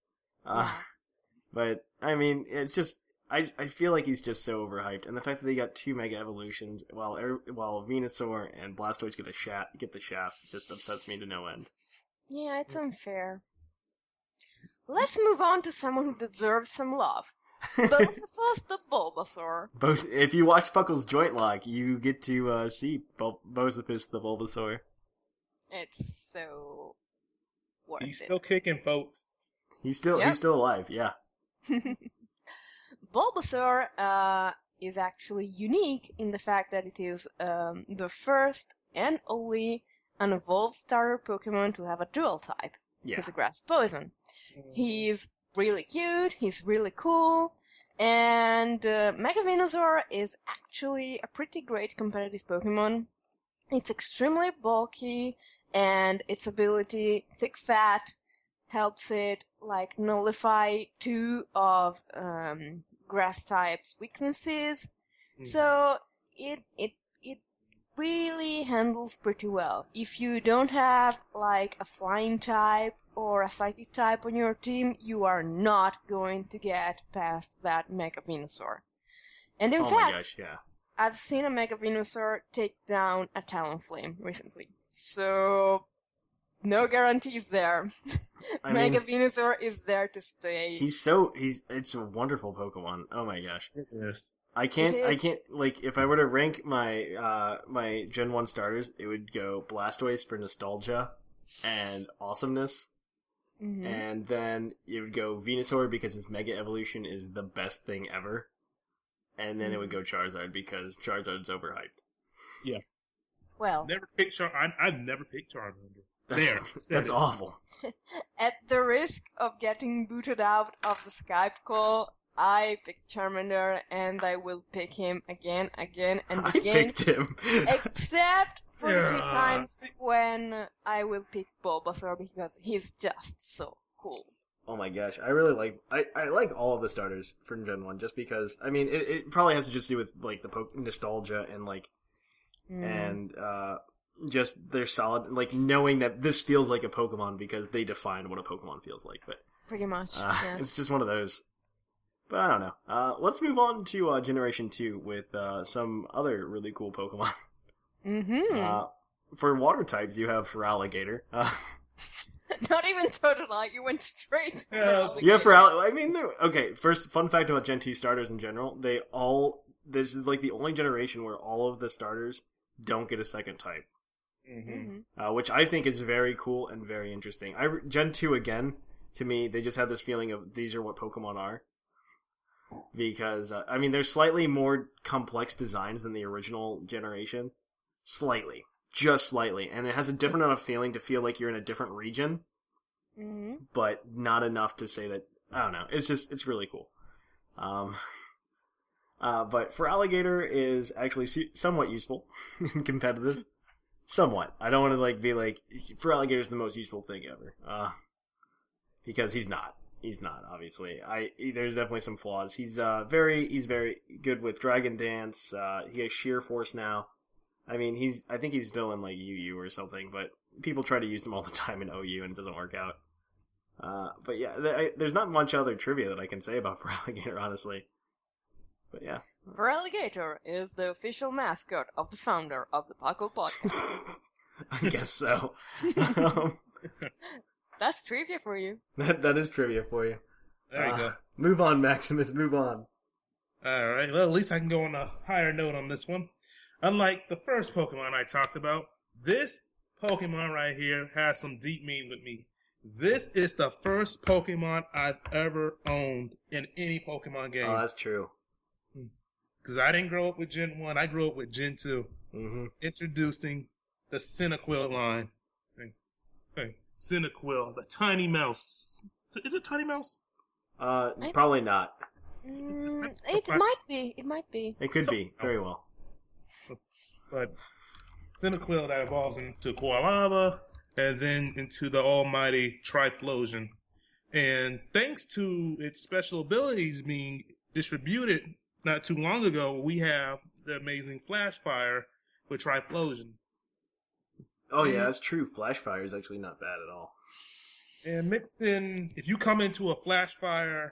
Uh, but I mean, it's just I I feel like he's just so overhyped, and the fact that they got two Mega Evolutions while er, while Venusaur and Blastoise get a shaft get the shaft just upsets me to no end. Yeah, it's unfair. let's move on to someone who deserves some love. Both of us, the Bulbasaur. Bos- if you watch Puckle's Joint Lock, you get to uh, see Bul- Bozephus the Bulbasaur. It's so worth He's it. still kicking, folks. He's still Yep. he's still alive. Yeah. Bulbasaur uh, is actually unique in the fact that it is um, the first and only an evolved starter Pokemon to have a dual type. Yeah. He's a grass poison. He's really cute, he's really cool, and uh, Mega Venusaur is actually a pretty great competitive Pokemon. It's extremely bulky, and its ability, Thick Fat, helps it like nullify two of um, grass type's weaknesses. Mhm. So it it really handles pretty well. If you don't have like a flying type or a psychic type on your team, you are not going to get past that Mega Venusaur. And in oh my fact, gosh, yeah. I've seen a Mega Venusaur take down a Talonflame recently. So, no guarantees there. I Mega mean, Venusaur is there to stay. he's so he's it's a wonderful Pokemon. Oh my gosh. Yes. I can't. I can't. Like, if I were to rank my uh my Gen One starters, it would go Blastoise for nostalgia and awesomeness, Mhm. and then it would go Venusaur because his Mega Evolution is the best thing ever, and then it would go Charizard because Charizard's overhyped. Yeah. Well, Never picked Char. I, I've never picked Charmander. That's, There, that's awful. at the risk of getting booted out of the Skype call, I picked Charmander and I will pick him again, again, and I again. picked him. Except for the three times when I will pick Bulbasaur because he's just so cool. Oh my gosh, I really like I, I like all of the starters from Gen One just because I mean it, it probably has to just do with like the po- nostalgia and like Mm. and uh just they're solid like knowing that this feels like a Pokemon because they define what a Pokemon feels like. But Pretty much, uh, yes. it's just one of those. But I don't know. Uh, let's move on to uh, Generation Two with uh, some other really cool Pokemon. Mm-hmm. Uh, for water types, you have Feraligatr. Uh, Not even Totodile, you went straight. for Yeah. Alligator. Yeah, for Al- I mean, okay. First, fun fact about Gen T starters in general: they all. This is like the only generation where all of the starters don't get a second type, Mm-hmm. Mhm. uh, which I think is very cool and very interesting. I Gen two again. To me, they just have this feeling of these are what Pokemon are. Because uh, I mean, they're slightly more complex designs than the original generation, slightly, just slightly, and it has a different enough feeling to feel like you're in a different region Mhm. but not enough to say that I don't know. It's just it's really cool. Um, uh, but Feraligatr is actually somewhat useful and competitive. Somewhat. I don't want to like be like Feraligatr is the most useful thing ever. Uh, because he's not. He's not obviously. I there's definitely some flaws. He's uh very he's very good with Dragon Dance. Uh, he has Sheer Force now. I mean he's I think he's still in like UU or something, but people try to use him all the time in OU and it doesn't work out. Uh, but yeah, th- I, there's not much other trivia that I can say about Feraligatr, honestly. But yeah. Alligator is the official mascot of the founder of the Paco Podcast. I guess so. um, That's trivia for you. that, that is trivia for you. There you Uh, go. Move on, Maximus, move on. All right. Well, at least I can go on a higher note on this one. Unlike the first Pokemon I talked about, this Pokemon right here has some deep meaning with me. This is the first Pokemon I've ever owned in any Pokemon game. Oh, that's true. Because I didn't grow up with Gen 1, I grew up with Gen 2. hmm Introducing the Cyndaquil line. Hey, hey, Cyndaquil, the tiny mouse. Is it tiny mouse? Uh, I- probably not. Mm, it might be. It might be. It could So- be, very well. but Cyndaquil that evolves into Quilava and then into the almighty Typhlosion. And thanks to its special abilities being distributed not too long ago, we have the amazing Flashfire with Typhlosion. Oh yeah, that's true. Flashfire is actually not bad at all. And mixed in, if you come into a Flashfire,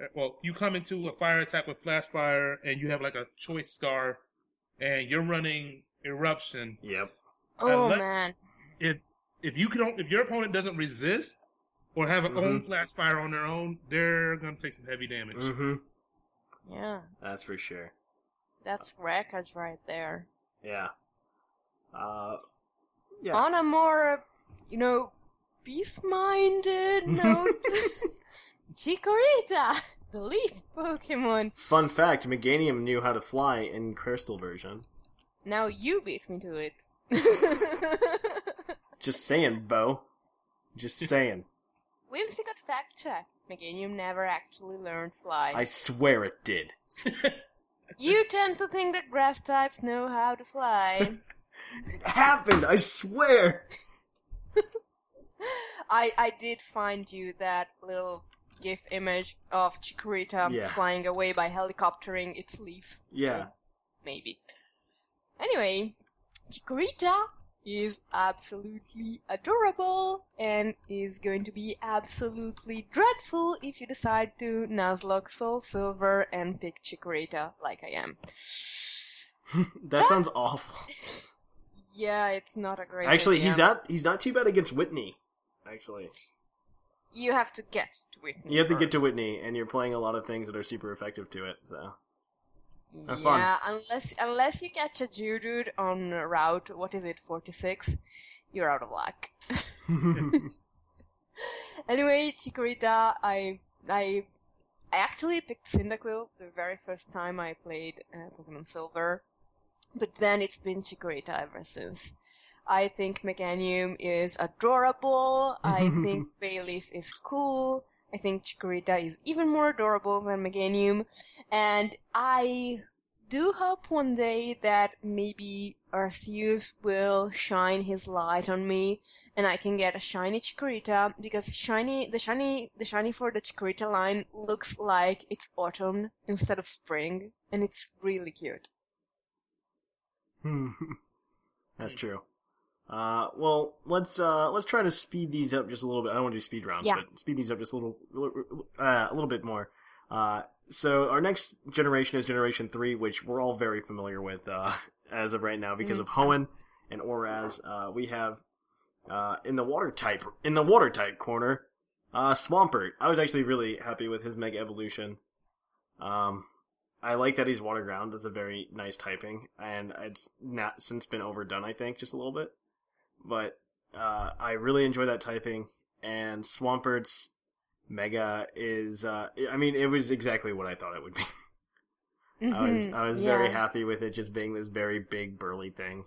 uh, well, you come into a fire attack with Flashfire and you have like a choice scar and you're running Eruption, Yep. Oh let- man. if if you can if your opponent doesn't resist or have an own Mhm. flash fire on their own, they're gonna take some heavy damage. Mm-hmm. Yeah, That's for sure. that's wreckage right there. Yeah. Uh, yeah. On a more, you know, peace-minded note, Chikorita, the leaf Pokemon. Fun fact: Meganium knew how to fly in Crystal version. Now you beat me to it. Just saying, Bo. Just saying. Whimsicott fact check. Meganium never actually learned fly. I swear it did. You tend to think that grass types know how to fly. It happened. I swear. I I did find you that little GIF image of Chikorita Yeah. flying away by helicoptering its leaf. So, Yeah. maybe. Anyway, Chikorita is absolutely adorable and is going to be absolutely dreadful if you decide to Nuzlocke Soul Silver and pick Chikorita like I am. that sounds awful. Yeah, it's not a great Actually, idea. he's not. He's not too bad against Whitney. Actually, You have to get to Whitney. you have to get to. Whitney, and you're playing a lot of things that are super effective to it. So Have yeah, fun. unless unless you catch a Geodude on route, what is it, forty six, you're out of luck. anyway, Chikorita, I I I actually picked Cyndaquil the very first time I played uh, Pokemon Silver, but then it's been Chikorita ever since. I think Meganium is adorable. I think Bayleaf is cool. I think Chikorita is even more adorable than Meganium. And I do hope one day that maybe Arceus will shine his light on me and I can get a shiny Chikorita because shiny the shiny the shiny for the Chikorita line looks like it's autumn instead of spring and it's really cute. That's true. Uh, well, let's uh, let's try to speed these up just a little bit. I don't want to do speed rounds, Yeah. but speed these up just a little, uh, a little bit more. Uh, so our next generation is Generation Three, which we're all very familiar with uh, as of right now because of Hoenn and ORAS. Uh, we have uh, in the water type in the water type corner, uh, Swampert. I was actually really happy with his Mega Evolution. Um, I like that he's water ground. That's a very nice typing, and it's not since been overdone. I think just a little bit, but uh, I really enjoy that typing. And Swampert's Mega is, uh, I mean, it was exactly what I thought it would be. I was I was very happy with it just being this very big burly thing.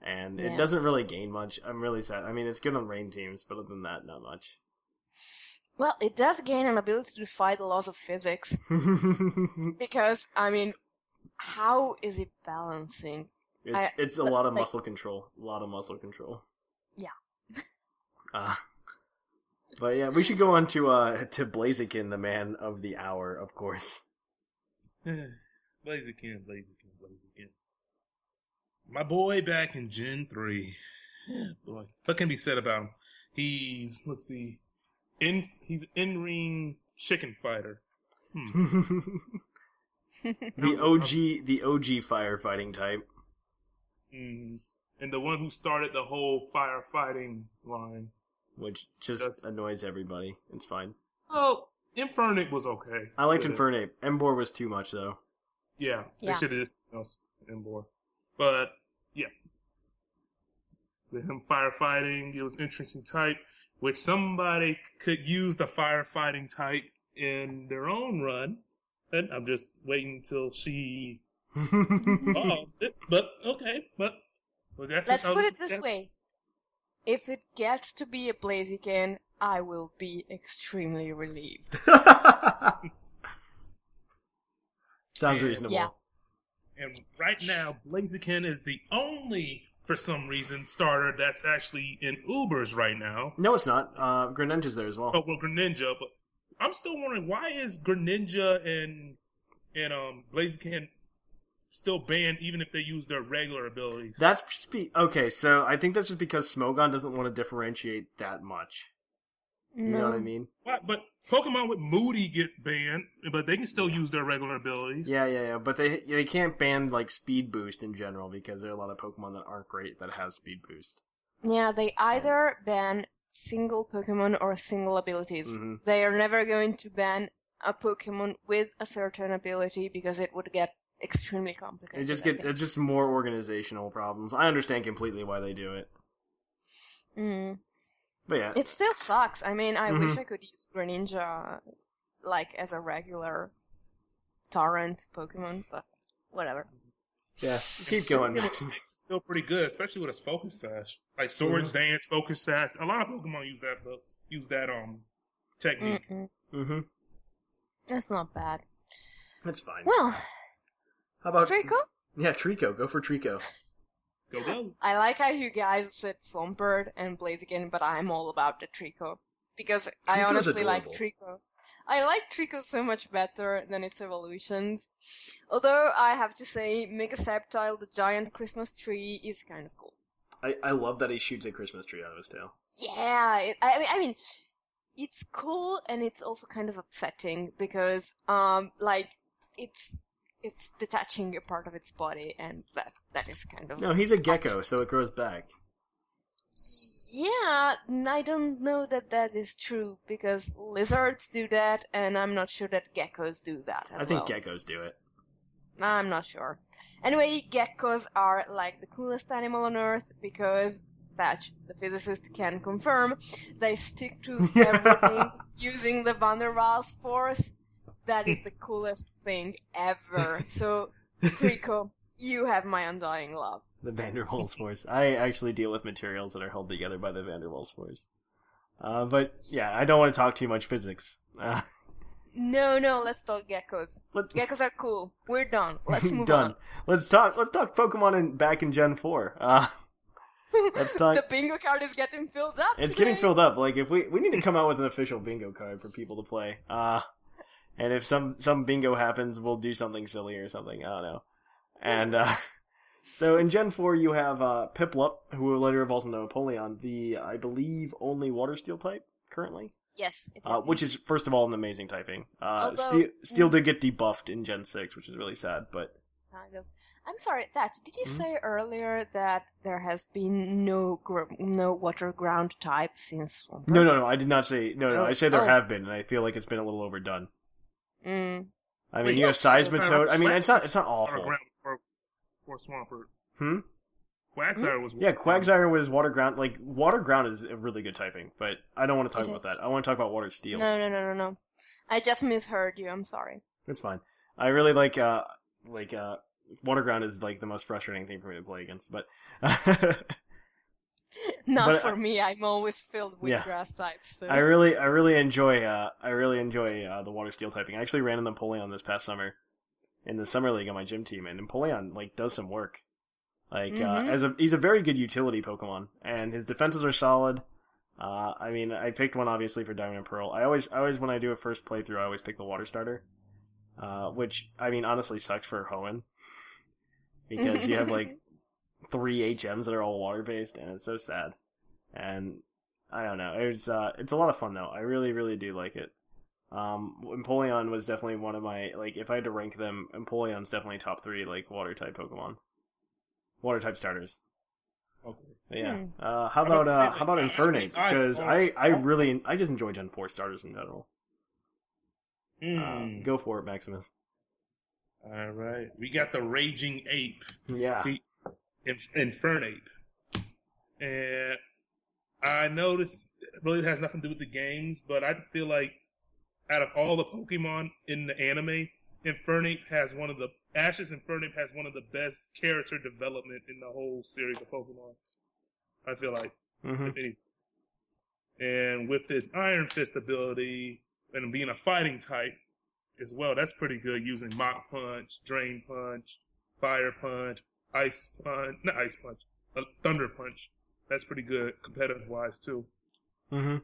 And it doesn't really gain much. I'm really sad. I mean, it's good on rain teams, but other than that, not much. Well, it does gain an ability to defy the laws of physics because I mean, how is it balancing? I- it's a li- lot of like- muscle control. A lot of muscle control. Yeah. uh, but yeah, we should go on to uh to Blaziken, the man of the hour, of course. Blaziken, Blaziken, Blaziken. My boy back in Gen 3. Boy, what can be said about him? He's, let's see, in he's in ring chicken fighter. Hmm. the OG, the OG firefighting type. Mm. And the one who started the whole firefighting line. which just That's- annoys everybody. It's fine. Oh, Infernic was okay. I liked with it. Infernape. Emboar was too much though. Yeah, they Yeah. should have just else Emboar. But yeah, with him firefighting, it was interesting type, which somebody could use the firefighting type in their own run. And I'm just waiting till she evolves it. But okay, but well, that's Let's put it this way: if it gets to be a Blaziken, I will be extremely relieved. Sounds Yeah. reasonable. Yeah. And right now, Blaziken is the only, for some reason, starter that's actually in Ubers right now. No, it's not. Uh, Greninja's there as well. Oh well, Greninja, but I'm still wondering why is Greninja and and um Blaziken still banned even if they use their regular abilities? That's be- okay. So I think that's just because Smogon doesn't want to differentiate that much. You know what I mean? Why- But Pokemon with Moody get banned, but they can still use their regular abilities. Yeah, yeah, yeah. But they they can't ban like speed boost in general because there are a lot of Pokemon that aren't great that have speed boost. Yeah, they either ban single Pokemon or single abilities. Mhm. They are never going to ban a Pokemon with a certain ability because it would get extremely complicated. It just get it's just more organizational problems. I understand completely why they do it, Mm. But yeah, It still sucks. I mean, I wish Mhm. I could use Greninja like as a regular torrent Pokemon, but whatever. yeah. Keep going. Pokemon Mix is still pretty good, especially with its focus sash. Like Swords Dance, focus sash. A lot of Pokemon use that but use that um technique. Mm-mm. mm-hmm. That's not bad. That's fine. Well, How about Treecko? Yeah, Treecko. Go for Treecko. Go. I like how you guys said Swampert and Blaziken, but I'm all about the Treecko. Because I Treecko's honestly like adorable. Treecko. I like Treecko so much better than its evolutions. Although I have to say, Mega Sceptile, the giant Christmas tree, is kind of cool. I, I love that he shoots a Christmas tree out of his tail. Yeah, it, I mean, I mean, it's cool and it's also kind of upsetting because, um, like, it's it's detaching a part of its body, and that that is kind of No, he's a gecko, so it grows back. Yeah, I don't know that that is true because lizards do that, and I'm not sure that geckos do that as I think well. geckos do it. I'm not sure. Anyway, geckos are like the coolest animal on Earth because Thatch, the physicist, can confirm they stick to everything using the Van der Waals force. That is the coolest thing ever. So, Treecko, you have my undying love. The Van der Waals force. I actually deal with materials that are held together by the Van der Waals force. Uh, but yeah, I don't want to talk too much physics. Uh, No, no, let's talk geckos. let's Geckos are cool. We're done. Let's move done. on. Let's talk. Let's talk Pokemon in, back in Gen Four. Uh, let's talk. the bingo card is getting filled up. It's today. getting filled up. Like if we we need to come out with an official bingo card for people to play. Uh and if some some bingo happens, we'll do something silly or something. I don't know. And uh so in Gen 4 you have uh Piplup, who later evolves into Empoleon, the I believe only water steel type currently. Yes. Uh, which is first of all an amazing typing. Uh Although- Steel, Steel did get debuffed in Gen 6, which is really sad, but kind of. I'm sorry, Thatch. Did you Hmm? say earlier that there has been no gr- no water ground type since no no no, I did not say no no, I say there Oh. have been and I feel like it's been a little overdone. Mm. I mean, Wait, you have yes, it's Seismitoad. I mean, it's not it's not awful. ground or, or Swampert. Hmm? Quagsire was Yeah, Quagsire was water ground. Like water ground is a really good typing, but I don't want to talk It about is. that. I want to talk about water steel. No, no, no, no, no. I just misheard you. I'm sorry. It's fine. I really like uh like uh water ground is like the most frustrating thing for me to play against, but Not But for I- me. I'm always filled with Yeah. grass types. So. I really I really enjoy uh I really enjoy uh, the water steel typing. I actually ran in the Empoleon this past summer in the summer league on my gym team, and Empoleon like does some work. Like uh, Mhm. as a he's a very good utility Pokemon, and his defenses are solid. Uh, I mean, I picked one obviously for Diamond and Pearl. I always, I always when I do a first playthrough, I always pick the water starter, uh, which I mean honestly sucks for Hoenn because you have like three HMs that are all water based, and it's so sad. And I don't know, it's uh, it's a lot of fun though. I really, really do like it. Um, Empoleon was definitely one of my like if I had to rank them, Empoleon's definitely top three like water type Pokemon, water type starters. Okay. Yeah. Hmm. Uh, how about about to say, uh, how about Infernape? Because I- I, I I- really I just enjoy Gen four starters in general. Uh, Mm. go for it, Maximus. All right. We got the Raging Ape, Yeah. the Inf- Infernape. And I noticed it really has nothing to do with the games, but I feel like out of all the Pokemon in the anime, Infernape has one of the Ashes Infernape has one of the best character development in the whole series of Pokemon. I feel like. hmm if. And with his Iron Fist ability and being a fighting type as well, that's pretty good using Mach Punch, Drain Punch, Fire Punch, Ice Punch, not Ice Punch, uh, Thunder Punch. That's pretty good competitive wise too. hmm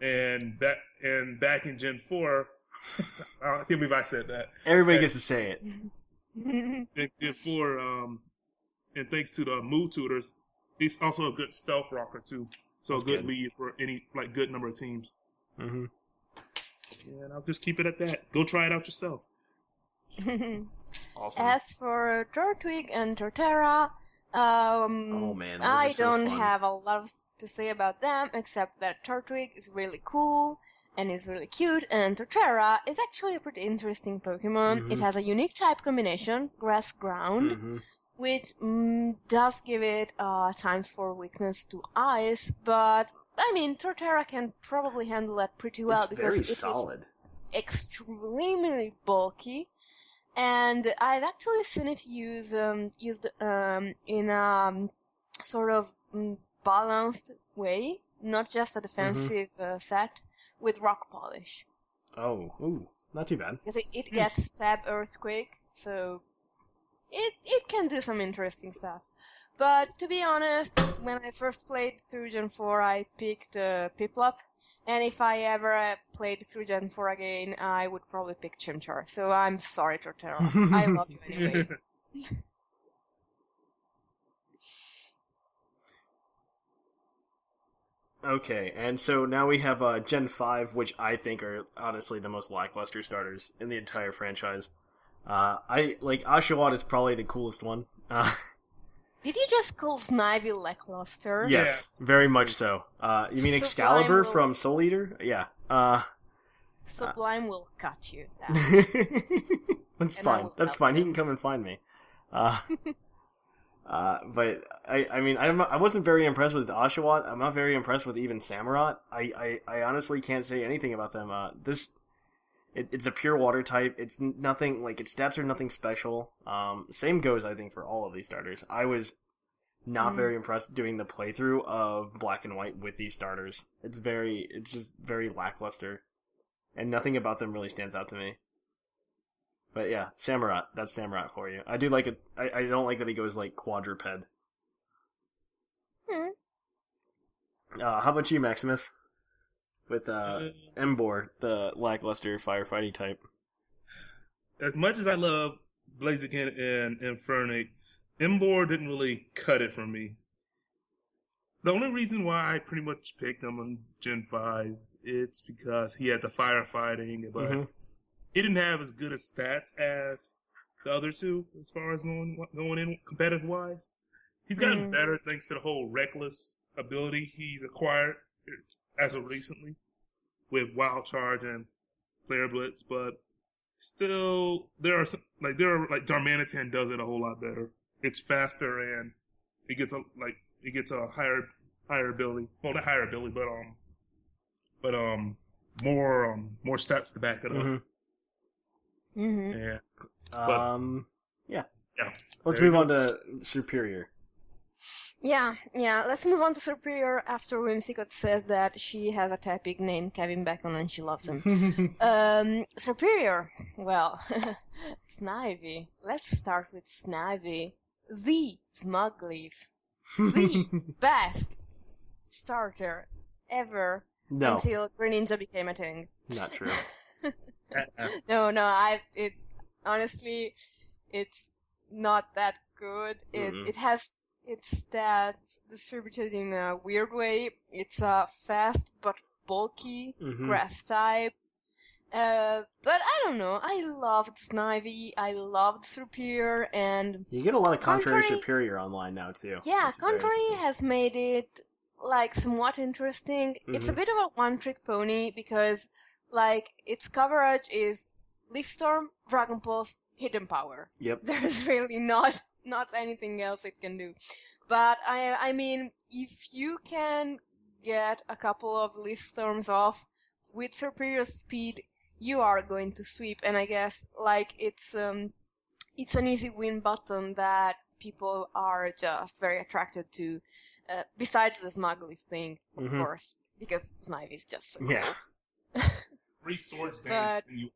And back and back in Gen Four, I can't believe I said that. Everybody gets to say it. In Gen Four, um, and thanks to the Move Tutors, he's also a good stealth rocker too. So That's a good, good. lead for any like good number of teams. hmm And I'll just keep it at that. Go try it out yourself. Awesome. As for Turtwig and Torterra, Um, Oh, man, I don't have a lot of to say about them except that Turtwig is really cool and is really cute, and Torterra is actually a pretty interesting Pokemon. It Mhm. has a unique type combination, Grass Ground, Mhm. which mm, does give it uh, times for weakness to ice, but I mean, Torterra can probably handle that pretty well it's because it is solid. extremely bulky. And I've actually seen it use um, used um, in a um, sort of mm, balanced way, not just a defensive uh, set, with rock polish. Oh, ooh, not too bad. Because it, it gets stab earthquake, so it it can do some interesting stuff. But to be honest, when I first played through Gen 4, I picked uh, Piplup. And if I ever uh, played through Gen 4 again, I would probably pick Chimchar. So I'm sorry, Torterra. I love you anyway. Okay, and so now we have uh, Gen 5, which I think are honestly the most lackluster starters in the entire franchise. Uh, I like Oshawott is probably the coolest one. Uh, Did you just call Snivy lackluster? yes, very much so. Uh, you mean Sublime Excalibur will- from Soul Eater? Yeah. Uh, Sublime will cut you down. that's And fine. That's help fine. He can come and find me. Uh, uh, but I, I mean, I'm, I wasn't very impressed with Oshawott. I'm not very impressed with even Samurott. I, I, I honestly can't say anything about them. Uh, this, it, it's a pure water type. It's nothing like its stats are nothing special. Um, same goes, I think, for all of these starters. I was not Mhm. very impressed doing the playthrough of Black and White with these starters. It's very, it's just very lackluster, and nothing about them really stands out to me. But yeah, Samurott. That's Samurott for you. I do like it. I, I don't like that he goes like quadruped. Hmm. Uh, how about you, Maximus? With uh, Emboar, the lackluster firefighting type. as much as I love Blaziken and Infernic, Embor didn't really cut it for me. The only reason why I pretty much picked him on Gen 5, it's because he had the firefighting, but Mhm. he didn't have as good as stats as the other two as far as going going in competitive wise. He's gotten Mm. better thanks to the whole reckless ability he's acquired as of recently with Wild Charge and Flare Blitz, but still there are some like there are like Darmanitan does it a whole lot better. It's faster and it gets a like it gets a higher higher ability. Well, not higher ability, but um, but um, more um more stats to back it up. Mhm. hmm Yeah, Um, yeah. yeah. Let's move on to Serperior. Yeah, yeah. Let's move on to Serperior after Whimsicott says that she has a Tepig named Kevin Bacon and she loves him. um, Serperior. Well, Snivy. Let's start with Snivy. The Smugleaf. The best starter ever no, until Greninja became a thing. not true. Uh-uh. No, no, I it honestly it's not that good. It Mm-mm. it has its that distributed in a weird way. It's a fast but bulky Mhm. grass type. Uh, but I don't know. I loved Snivy. I loved Serperior, and You get a lot of contrary, Contrary- Serperior online now too. yeah, which is very Contrary interesting. has made it like somewhat interesting. It's a Mhm. bit of a one-trick pony because like its coverage is Leaf Storm, Dragon Pulse, Hidden Power. Yep. There's really not not anything else it can do. But I I mean, if you can get a couple of Leaf Storms off with superior speed, you are going to sweep. And I guess like it's um it's an easy win button that people are just very attracted to. Uh, besides the Smuggly thing, of Mhm. course, because Snivy is just so Yeah. cool. Three swords dance. But- and you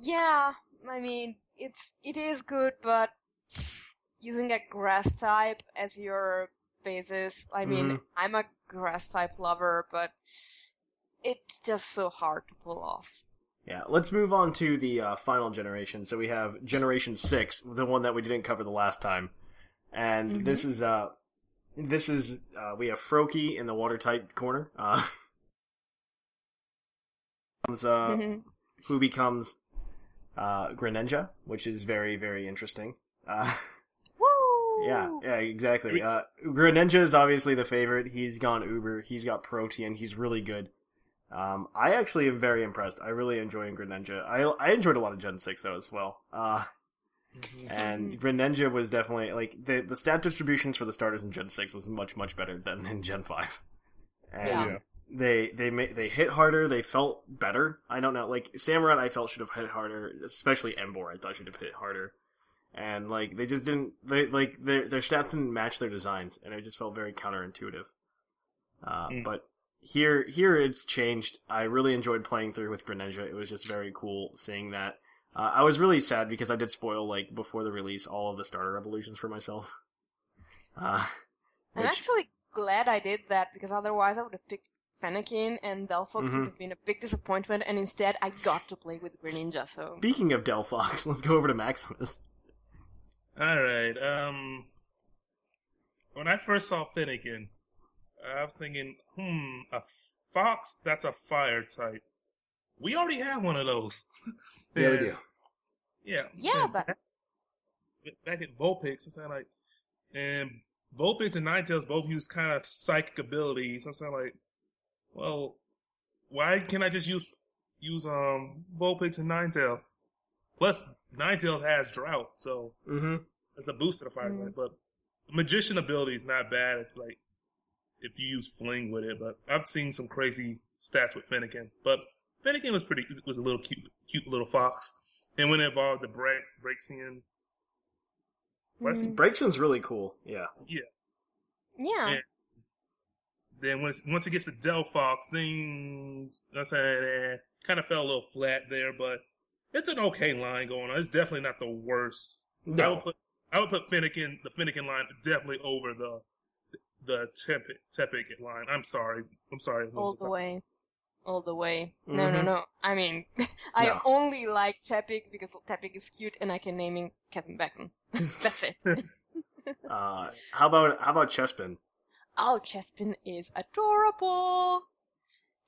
Yeah, I mean it's it is good, but using a grass type as your basis, I mean Mhm. I'm a grass type lover, but it's just so hard to pull off. Yeah, let's move on to the uh, final generation. So we have Generation Six, the one that we didn't cover the last time, and Mhm. this is uh, this is uh, we have Froakie in the water type corner. Uh, comes, uh, Mhm. who becomes uh, Greninja, which is very very interesting. Uh, Woo! Yeah, yeah, exactly. Uh, Greninja is obviously the favorite. He's gone Uber. He's got Protean. He's really good. Um, I actually am very impressed. I really enjoy Greninja. I I enjoyed a lot of Gen Six though as well. Uh, and Greninja was definitely like the the stat distributions for the starters in Gen Six was much much better than in Gen Five. And Yeah. They they they hit harder. They felt better. I don't know. Like Samurott, I felt should have hit harder. Especially Emboar, I thought should have hit harder. And like they just didn't. They like their their stats didn't match their designs, and it just felt very counterintuitive. Uh, Mm. But here here it's changed. I really enjoyed playing through with Greninja. It was just very cool seeing that. Uh, I was really sad because I did spoil like before the release all of the starter evolutions for myself. Uh, I'm actually glad I did that because otherwise I would have picked Fennekin and Delphox Mhm. would have been a big disappointment, and instead I got to play with Greninja. So Speaking of Delphox, let's go over to Maximus. All right. Um, when I first saw Fennekin, I was thinking, hmm, a fox that's a fire type. We already have one of those. Yeah, we do. Yeah. Yeah, and but- back, back at Vulpix, it's kind of like, and Vulpix and Ninetales both use kind of psychic abilities. I'm saying like, well, why can't I just use use um Vulpix and Ninetales? Plus, Ninetales has drought, so Mm-hmm. it's a boost to the fire Mm. type. But magician ability is not bad. If, like if you use fling with it, but I've seen some crazy stats with Fennekin. But Fennekin was pretty was a little cute, cute little fox. And when it evolved the break Braixen, What's Mm, Braixen's really cool. Yeah. yeah, Yeah. Then once once it gets to Delphox, things I said eh, kind of fell a little flat there, but it's an okay line going on. It's definitely not the worst. I would No. put I would put Fennekin the Fennekin line definitely over the the Tepig Tepig line. I'm sorry. I'm sorry. all the way, all the way. No, no, Mhm. no. I mean, I No. only like Tepig because Tepig is cute and I can name him Kevin Bacon. That's it. Uh, how about how about Chespin? Oh, Chespin is adorable.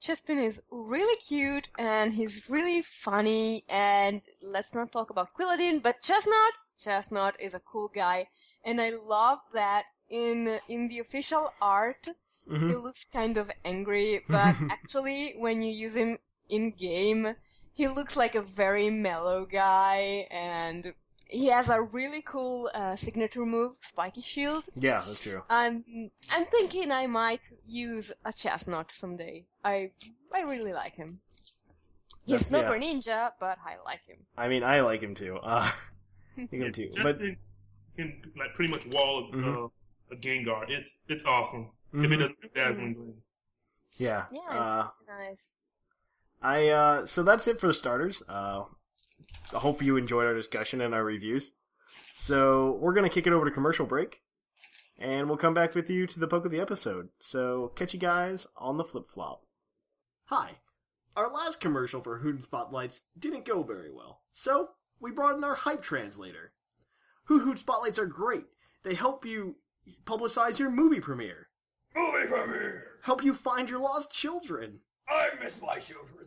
Chespin is really cute and he's really funny. And let's not talk about Quilladin, but Chesnaught, Chesnaught is a cool guy, and I love that in in the official art Mhm. he looks kind of angry, but actually when you use him in game, he looks like a very mellow guy, and he has a really cool uh, signature move, Spiky Shield. Yeah, that's true. I'm I'm thinking I might use a Chesnaught someday. I I really like him. He's That's- not yeah. a ninja, but I like him. I mean, I like him too. Uh, I like him too. Just But in, can like pretty much wall Mhm. uh, a Gengar. It's it's awesome. If it Mhm. doesn't have dazzling gleam. yeah, Yeah, uh, it's nice. I uh, so that's it for the starters. Uh, I hope you enjoyed our discussion and our reviews. So we're gonna kick it over to commercial break, and we'll come back with you to the poke of the episode. So catch you guys on the flip flop. Hi. Our last commercial for Hoot Spotlights didn't go very well, so we brought in our hype translator. Hoot Hoot Spotlights are great. They help you publicize your movie premiere, Movie premiere! help you find your lost children. I miss my children.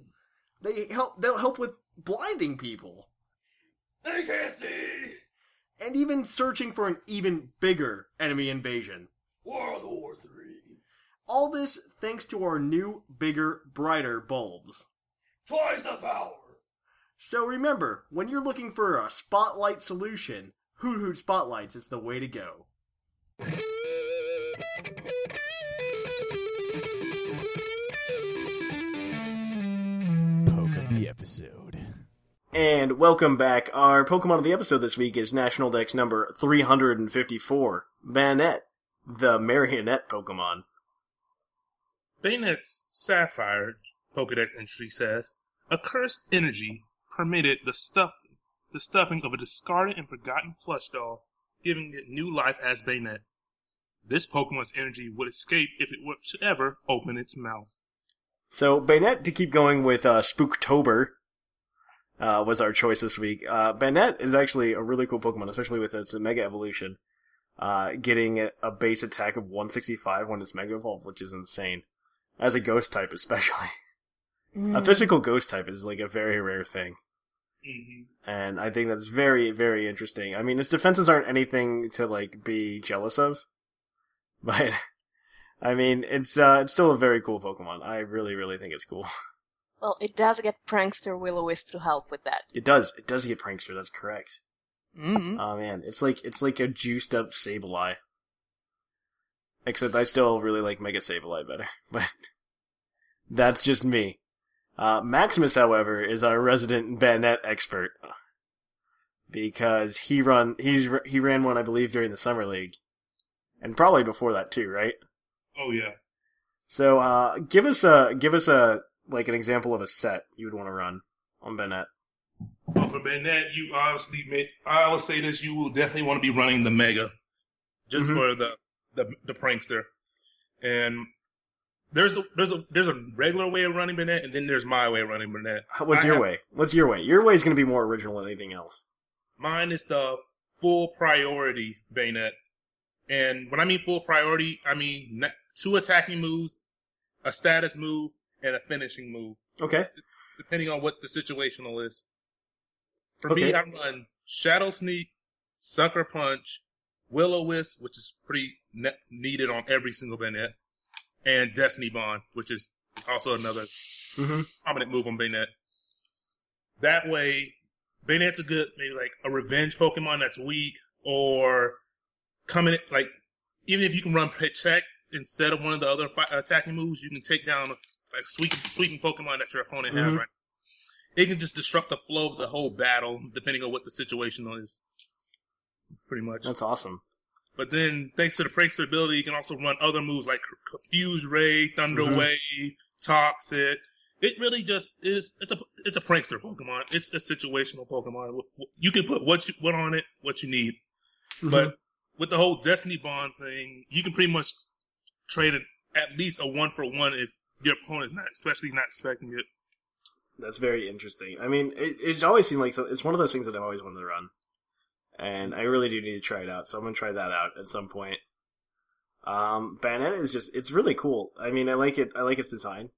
They help they'll help with blinding people They can't see! and even searching for an even bigger enemy invasion. World War Three. All this thanks to our new, bigger, brighter bulbs. Twice the power! So remember, when you're looking for a spotlight solution, Hoot Hoot Spotlights is the way to go. Poke of the episode. And welcome back. Our Pokemon of the episode this week is National Dex number 354, Banette, the marionette Pokemon. Banette's Sapphire Pokedex entry says, "A cursed energy permitted the stuff, the stuffing of a discarded and forgotten plush doll, giving it new life as Bayonet. This Pokemon's energy would escape if it were to ever open its mouth." So Banette, to keep going with uh, Spooktober, uh, was our choice this week. Uh, Banette is actually a really cool Pokemon, especially with its Mega Evolution. Uh, getting a, a base attack of 165 when it's Mega Evolved, which is insane. As a Ghost type, especially. A Mm. physical Ghost type is like a very rare thing. hmm and I think that's very, very interesting. I mean, its defenses aren't anything to like be jealous of, but I mean, it's uh, it's still a very cool Pokemon. I really, really think it's cool. Well, it does get Prankster Will-O-Wisp to help with that. It does, it does get Prankster. That's correct. Mm-hmm. Oh man, it's like it's like a juiced up Sableye. Except I still really like Mega Sableye better, but that's just me. Uh, Maximus, however, is our resident Banette expert because he run he's he ran one I believe during the summer league, and probably before that too, right? Oh yeah. So uh, give us a give us a like an example of a set you would want to run on Banette. Well, for Banette, you obviously made. I would say this: you will definitely want to be running the Mega, just Mhm. for the, the the prankster. And there's a there's a there's a regular way of running Banette, and then there's my way of running Banette. What's I your have- way? What's your way? Your way is going to be more original than anything else. Mine is the full priority Banette. And when I mean full priority, I mean two attacking moves, a status move, and a finishing move, Okay. depending on what the situational is. For me, I run Shadow Sneak, Sucker Punch, Willow Wisp, which is pretty ne- needed on every single Banette, and Destiny Bond, which is also another Mm-hmm. prominent move on Banette. That way, Banette's a good, maybe like a revenge Pokemon that's weak, or coming like even if you can run Protect instead of one of the other fi- attacking moves, you can take down like sweeping, sweeping Pokemon that your opponent has. Mhm. Right, it can just disrupt the flow of the whole battle depending on what the situation is. Pretty much. That's awesome. But then, thanks to the prankster ability, you can also run other moves like Confuse Ray, Thunder Mhm. Wave, Toxic. It really just is. It's a it's a prankster Pokemon. It's a situational Pokemon. You can put what you what on it, what you need. Mm-hmm. But with the whole Destiny Bond thing, you can pretty much trade it at least a one for one if your opponent's not, especially not expecting it. That's very interesting. I mean, it, it's always seemed like so- it's one of those things that I've always wanted to run, and I really do need to try it out. So I'm gonna try that out at some point. Um, Banette is just it's really cool. I mean, I like it. I like its design,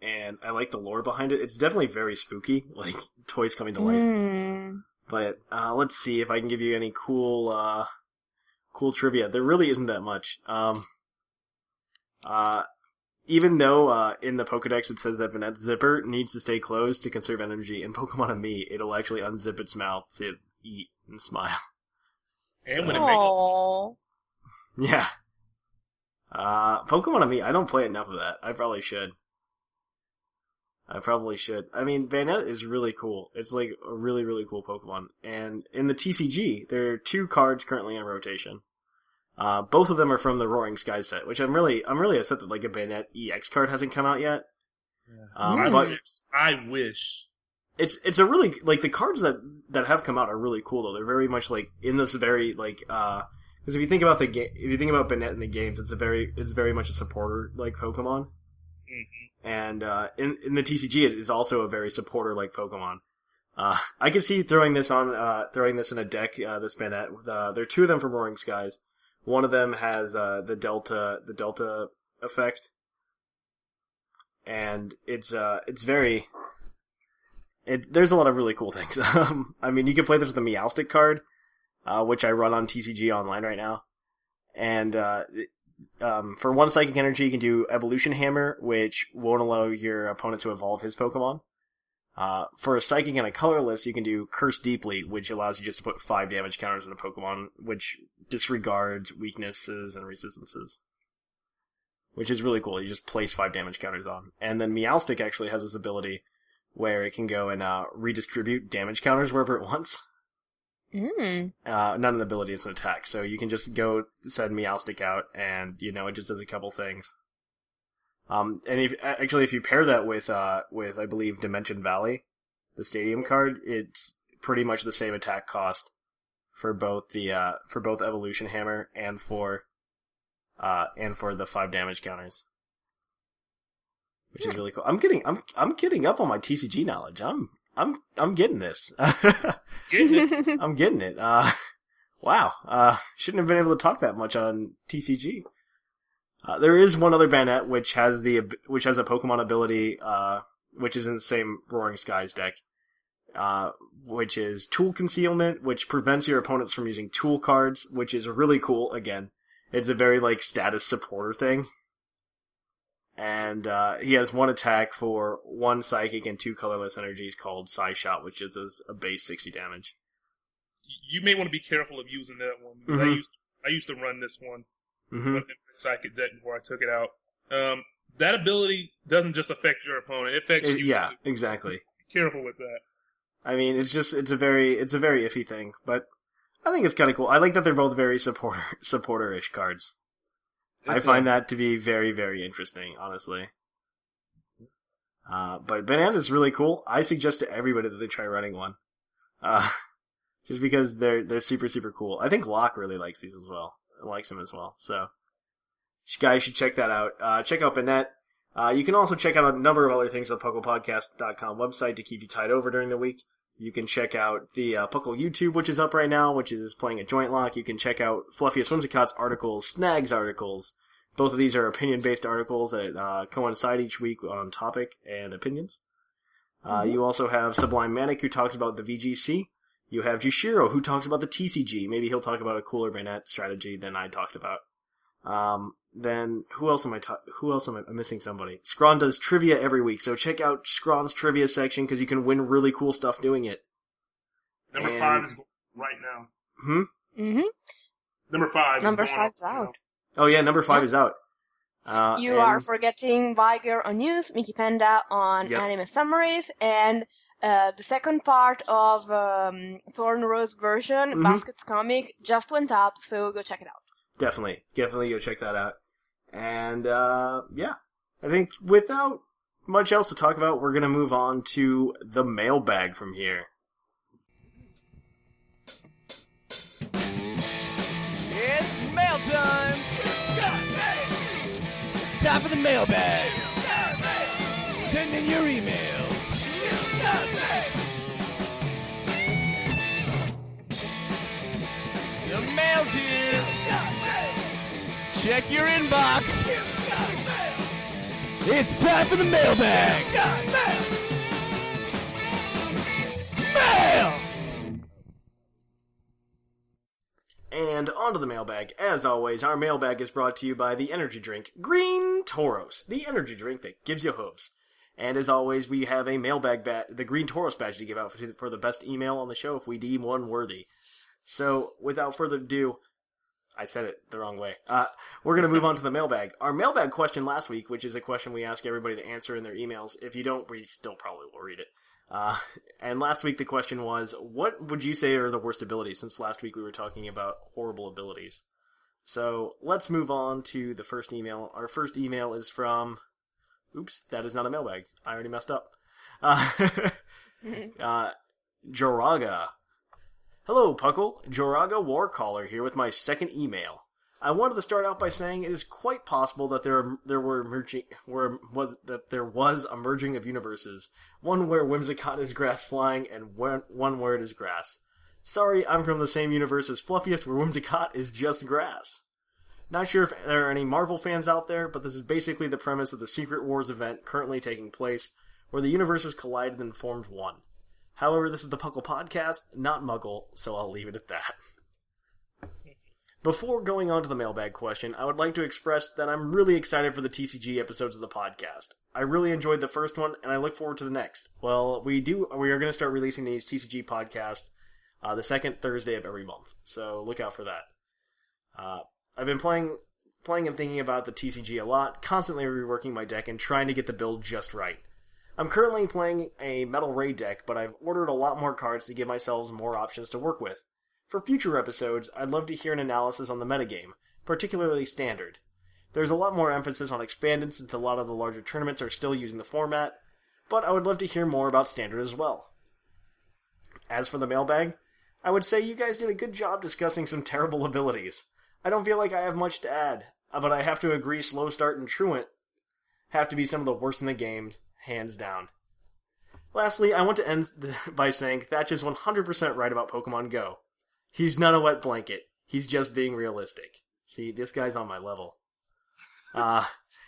and I like the lore behind it. It's definitely very spooky, like toys coming to life. Mm. But uh, let's see if I can give you any cool, uh, cool trivia. There really isn't that much. Um, uh, even though uh, in the Pokedex it says that Banette's zipper needs to stay closed to conserve energy, in Pokemon-Amie, it'll actually unzip its mouth to eat and smile. And when it makes Aww. Yeah. Uh, Pokemon-Amie, I don't play enough of that. I probably should. I probably should. I mean, Banette is really cool. It's like a really, really cool Pokemon. And in the TCG, there are two cards currently in rotation. Uh, both of them are from the Roaring Skies set, which I'm really, I'm really upset that like a Banette EX card hasn't come out yet. Um, I but wish. I wish. it's it's a really like the cards that that have come out are really cool though. They're very much like in this very like uh because if you think about the game, if you think about Banette in the games, it's a very it's very much a supporter like Pokemon, and uh, in in the TCG it is also a very supporter like Pokemon. Uh, I can see throwing this on uh, throwing this in a deck. Uh, this Banette, with, uh, there are two of them from Roaring Skies. One of them has uh, the Delta the Delta effect, and it's uh it's very it, there's a lot of really cool things. Um, I mean, you can play this with the Meowstic card, uh, which I run on TCG Online right now. And uh, um, for one Psychic Energy, you can do Evolution Hammer, which won't allow your opponent to evolve his Pokemon. Uh, for a Psychic and a Colorless, you can do Curse Deeply, which allows you just to put five damage counters on a Pokemon, which disregards weaknesses and resistances. Which is really cool. You just place five damage counters on. And then Meowstic actually has this ability where it can go and uh, redistribute damage counters wherever it wants. Mm. Uh, not an ability, it's an attack. So you can just go send Meowstic out, and you know it just does a couple things. Um, and if actually if you pair that with uh with I believe Dimension Valley, the stadium card, it's pretty much the same attack cost for both the uh for both Evolution Hammer and for uh and for the five damage counters. Which is really cool. I'm getting I'm I'm getting up on my TCG knowledge. I'm I'm I'm getting this. Getting it. I'm getting it. Uh, wow. Uh, shouldn't have been able to talk that much on TCG. Uh, there is one other Banette which has the which has a Pokemon ability, uh, which is in the same Roaring Skies deck. uh, which is tool concealment, which prevents your opponents from using tool cards, which is really cool. Again, it's a very like status supporter thing. And uh, he has one attack for one psychic and two colorless energies called Psy Shot, which is a, a base sixty damage. You may want to be careful of using that one because I Mhm. used I used to run this one hmm my psychic deck before I took it out. Um, that ability doesn't just affect your opponent; it affects you. yeah, too. exactly. Be careful with that. I mean, it's just it's a very it's a very iffy thing, but I think it's kind of cool. I like that they're both very supporter supporter-ish cards. I find uh, that to be very very interesting, honestly. Uh, but is really cool. I suggest to everybody that they try running one, uh, just because they're they're super super cool. I think Locke really likes these as well. Likes them as well. So, you guys should check that out. Uh, check out Banette. Uh, you can also check out a number of other things on PucklePodcast.com website to keep you tied over during the week. You can check out the uh, Puckle YouTube, which is up right now, which is playing a joint lock. You can check out Fluffiest Whimsicott's articles, Snags articles. Both of these are opinion-based articles that uh, coincide each week on topic and opinions. Uh, You also have Sublime Manic, who talks about the VGC. You have Jushiro, who talks about the TCG. Maybe he'll talk about a cooler Banette strategy than I talked about. Um, then who else am I? Ta- who else am I? I'm missing somebody. Scrawn does trivia every week, so check out Scrawn's trivia section because you can win really cool stuff doing it. Number and- five is right now. Hmm. hmm Number five. Number five's right now. out. Oh yeah, number five Yes. is out. Uh, you and- are forgetting Viger on news, Mickey Panda on Yes. anime summaries, and uh, the second part of um, Thorn Rose version, Mhm. Baskets comic, just went up, so go check it out. definitely, definitely go check that out. And uh, yeah, I think without much else to talk about, we're gonna move on to the mailbag from here. It's mail time! It's time for the mailbag! Send in your emails! The mail's here! Check your inbox! It's time for the mailbag! Mail! And onto the mailbag. As always, our mailbag is brought to you by the energy drink Green Toros, the energy drink that gives you hopes. And as always, we have a mailbag bat, the Green Toros badge to give out for, for the best email on the show if we deem one worthy. So, without further ado, I said it the wrong way. Uh, we're going to move on to the mailbag. Our mailbag question last week, which is a question we ask everybody to answer in their emails. If you don't, we still probably will read it. Uh, and last week the question was, what would you say are the worst abilities? Since last week we were talking about horrible abilities. So let's move on to the first email. Our first email is from. Oops, that is not a mailbag. I already messed up. Uh, uh, Joraga. Hello, Puckle. Joraga Warcaller here with my second email. I wanted to start out by saying it is quite possible that there there were merging were was that there was a merging of universes, one where Whimsicott is grass flying and one, one where it is grass. Sorry, I'm from the same universe as Fluffiest, where Whimsicott is just grass. Not sure if there are any Marvel fans out there, but this is basically the premise of the Secret Wars event currently taking place, where the universes collided and formed one. However, this is the Puckle podcast, not Muggle, so I'll leave it at that. Before going on to the mailbag question, I would like to express that I'm really excited for the TCG episodes of the podcast. I really enjoyed the first one, and I look forward to the next. Well, we do. We are going to start releasing these TCG podcasts uh, the second Thursday of every month, so look out for that. Uh, I've been playing, playing and thinking about the TCG a lot, constantly reworking my deck and trying to get the build just right. I'm currently playing a Metal Ray deck, but I've ordered a lot more cards to give myself more options to work with. For future episodes, I'd love to hear an analysis on the metagame, particularly standard. There's a lot more emphasis on expanded since a lot of the larger tournaments are still using the format, but I would love to hear more about standard as well. As for the mailbag, I would say you guys did a good job discussing some terrible abilities. I don't feel like I have much to add, uh, but I have to agree Slow Start and Truant have to be some of the worst in the game, hands down. Lastly, I want to end by saying Thatch is 100% right about Pokemon Go. He's not a wet blanket. He's just being realistic. See, this guy's on my level. Uh,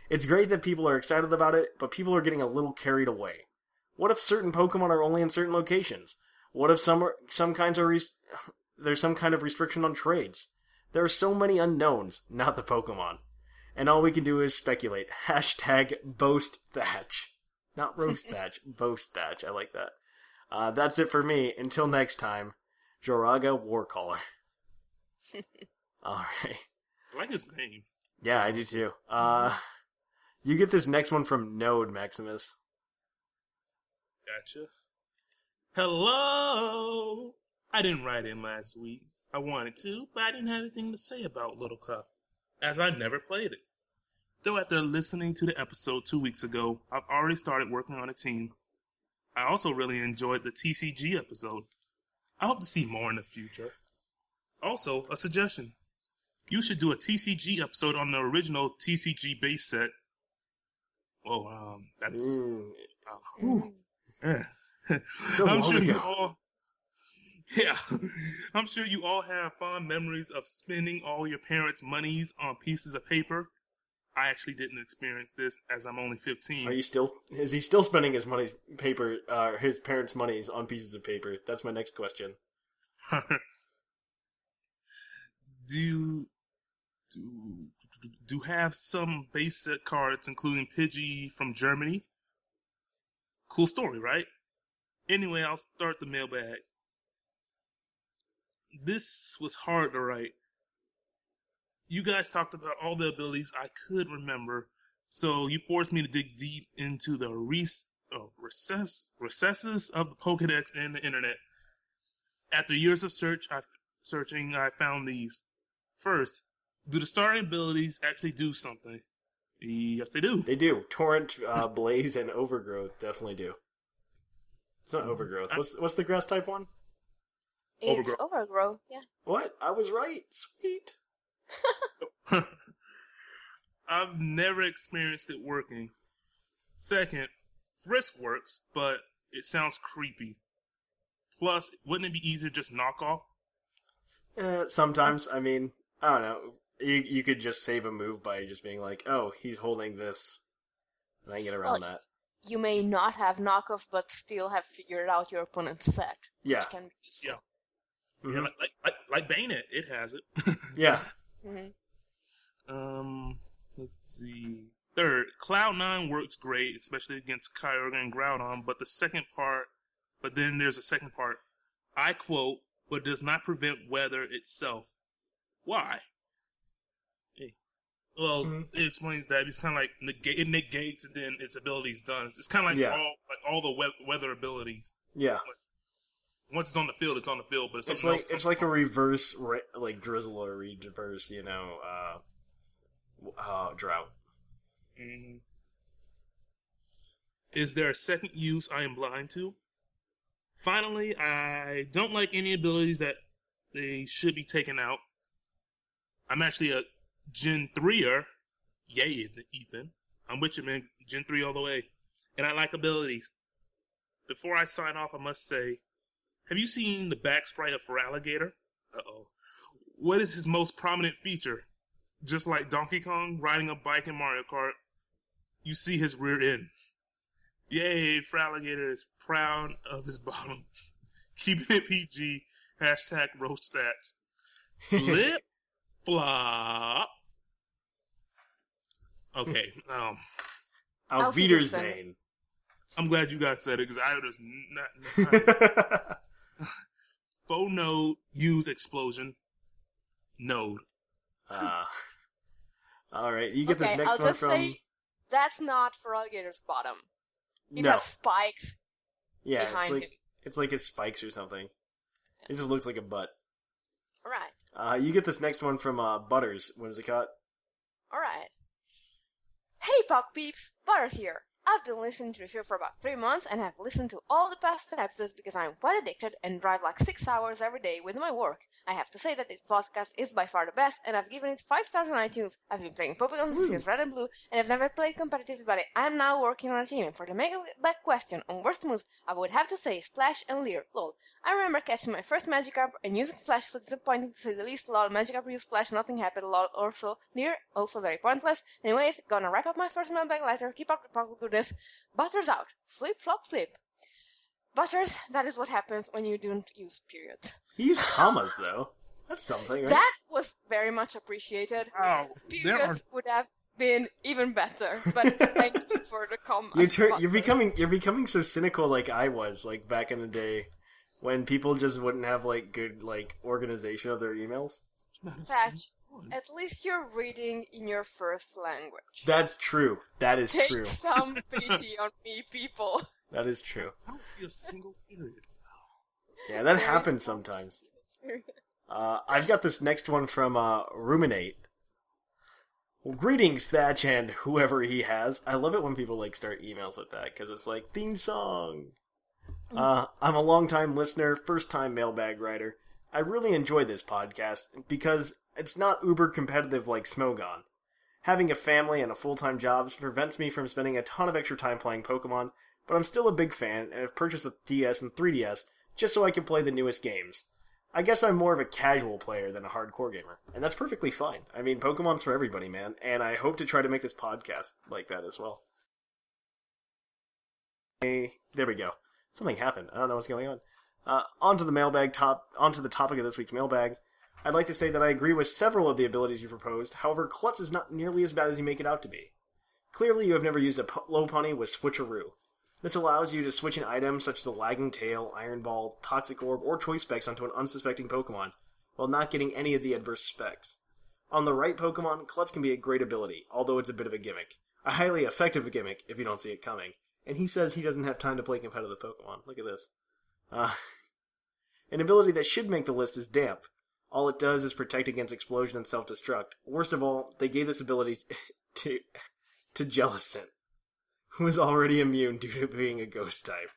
it's great that people are excited about it, but people are getting a little carried away. What if certain Pokemon are only in certain locations? What if some are, some kinds are res- there's some kind of restriction on trades? There are so many unknowns, not the Pokemon. And all we can do is speculate. Hashtag boast thatch. Not roast thatch, boast thatch. I like that. Uh, that's it for me. Until next time, Joraga Warcaller. Alright. I like his name. Yeah, I do too. Uh, you get this next one from Node, Maximus. Gotcha. Hello. I didn't write in last week. I wanted to, but I didn't have anything to say about Little Cup, as I never played it. Though after listening to the episode two weeks ago, I've already started working on a team. I also really enjoyed the TCG episode. I hope to see more in the future. Also, a suggestion. You should do a TCG episode on the original TCG base set. Well, um, that's uh, whew. Eh. I'm sure you all. Yeah, I'm sure you all have fond memories of spending all your parents' monies on pieces of paper. I actually didn't experience this as I'm only 15. Are you still? Is he still spending his money paper? Uh, his parents' monies on pieces of paper? That's my next question. do do do have some base set cards, including Pidgey from Germany. Cool story, right? Anyway, I'll start the mailbag. This was hard to write. You guys talked about all the abilities I could remember, so you forced me to dig deep into the res- oh, recess- recesses of the Pokedex and the internet. After years of search, I searching, I found these. First, do the starting abilities actually do something? Yes, they do. They do. Torrent, uh, Blaze, and Overgrowth definitely do. It's not Overgrowth. What's what's the grass type one? It's Overgrow. overgrow. Yeah. What? I was right. Sweet. I've never experienced it working. Second, Frisk works, but it sounds creepy. Plus, wouldn't it be easier just knock off? Uh, sometimes, I mean, I don't know. You you could just save a move by just being like, "Oh, he's holding this," and I get around Well, that. You may not have knockoff, but still have figured out your opponent's set. Yeah. Which can be. Yeah. Mhm. Yeah, like, like, like, like Banette, it has it. Yeah. Mhm. Um, let's see. Third, Cloud Nine works great, especially against Kyogre and Groudon. But the second part, but then there's a second part. I quote, "But does not prevent weather itself." Why? Hey. Well, Mhm. it explains that it's kind of like negate, it negates and then its abilities done. It's kind of like Yeah. all like all the we- weather abilities. Yeah. Once it's on the field, it's on the field. But It's like it's like a reverse, like drizzle or reverse, you know, uh, uh, drought. Mhm. Is there a second use I am blind to? Finally, I don't like any abilities that they should be taken out. I'm actually a Gen 3er. Yay, Ethan. I'm with you, man. Gen 3 all the way. And I like abilities. Before I sign off, I must say, have you seen the back sprite of Feraligatr? Uh-oh. What is his most prominent feature? Just like Donkey Kong riding a bike in Mario Kart, you see his rear end. Yay, Feraligatr is proud of his bottom. Keeping it PG. Hashtag roast that. Flip flop. Okay, um, Auf Auf Wiedersehen. I'm glad you guys said it because I was not. Faux node use explosion. Node. uh, all right, you get okay, this next I'll one just from. say that's not Feraligatr's bottom. It no, has spikes yeah, it's like him. it's like his spikes or something. It just looks like a butt. Alright. Uh, you get this next one from uh, Butters Whimsicott. Alright. Hey, Puck Peeps! Butters here. I've been listening to the show for about three months and have listened to all the past episodes because I'm quite addicted and drive like six hours every day with my work. I have to say that this podcast is by far the best and I've given it five stars on iTunes. I've been playing Pokemon since Red and Blue and I've never played competitively, but I am now working on a team. And for the mega back question on worst moves, I would have to say Splash and Leer. Lol. I remember catching my first Magikarp and using Splash was disappointing to say the least. Lol, Magikarp used Splash, nothing happened. Lol, also Leer, also very pointless. Anyways, gonna wrap up my first mailbag letter. Keep up the Pokemon goodness. Butters out. Flip, flop, flip. Butters, that is what happens when you don't use periods. He used commas though. That's something, right? That was very much appreciated. Oh, there are Periods would have been even better, but thank you for the comment. You're tur- you're becoming you're becoming so cynical like I was like back in the day when people just wouldn't have like good like organization of their emails. not Patch, single one. At least you're reading in your first language. That's true. That is Take true. some pity on me, people. That is true. I don't see a single period. Yeah, that happens sometimes. Uh, I've got this next one from uh, Ruminate. Well, greetings, Thatch, and whoever he has. I love it when people like start emails with that because it's like theme song. Uh, I'm a long-time listener, first-time mailbag writer. I really enjoy this podcast because it's not uber competitive like Smogon. Having a family and a full-time job prevents me from spending a ton of extra time playing Pokemon, but I'm still a big fan and have purchased a DS and 3DS just so I can play the newest games. I guess I'm more of a casual player than a hardcore gamer, and that's perfectly fine. I mean, Pokemon's for everybody, man, and I hope to try to make this podcast like that as well. Hey, there we go. Something happened. I don't know what's going on. Uh, onto the mailbag top. Onto the topic of this week's mailbag. I'd like to say that I agree with several of the abilities you proposed. However, Klutz is not nearly as bad as you make it out to be. Clearly, you have never used a p- Lopunny with Switcheroo. This allows you to switch an item such as a Lagging Tail, Iron Ball, Toxic Orb, or Choice Specs onto an unsuspecting Pokemon, while not getting any of the adverse specs. On the right Pokemon, Klutz can be a great ability, although it's a bit of a gimmick. A highly effective gimmick if you don't see it coming. And he says he doesn't have time to play competitive Pokemon. Look at this. Uh, an ability that should make the list is Damp. All it does is protect against explosion and self-destruct. Worst of all, they gave this ability to to Jellicent, who is already immune due to being a ghost type.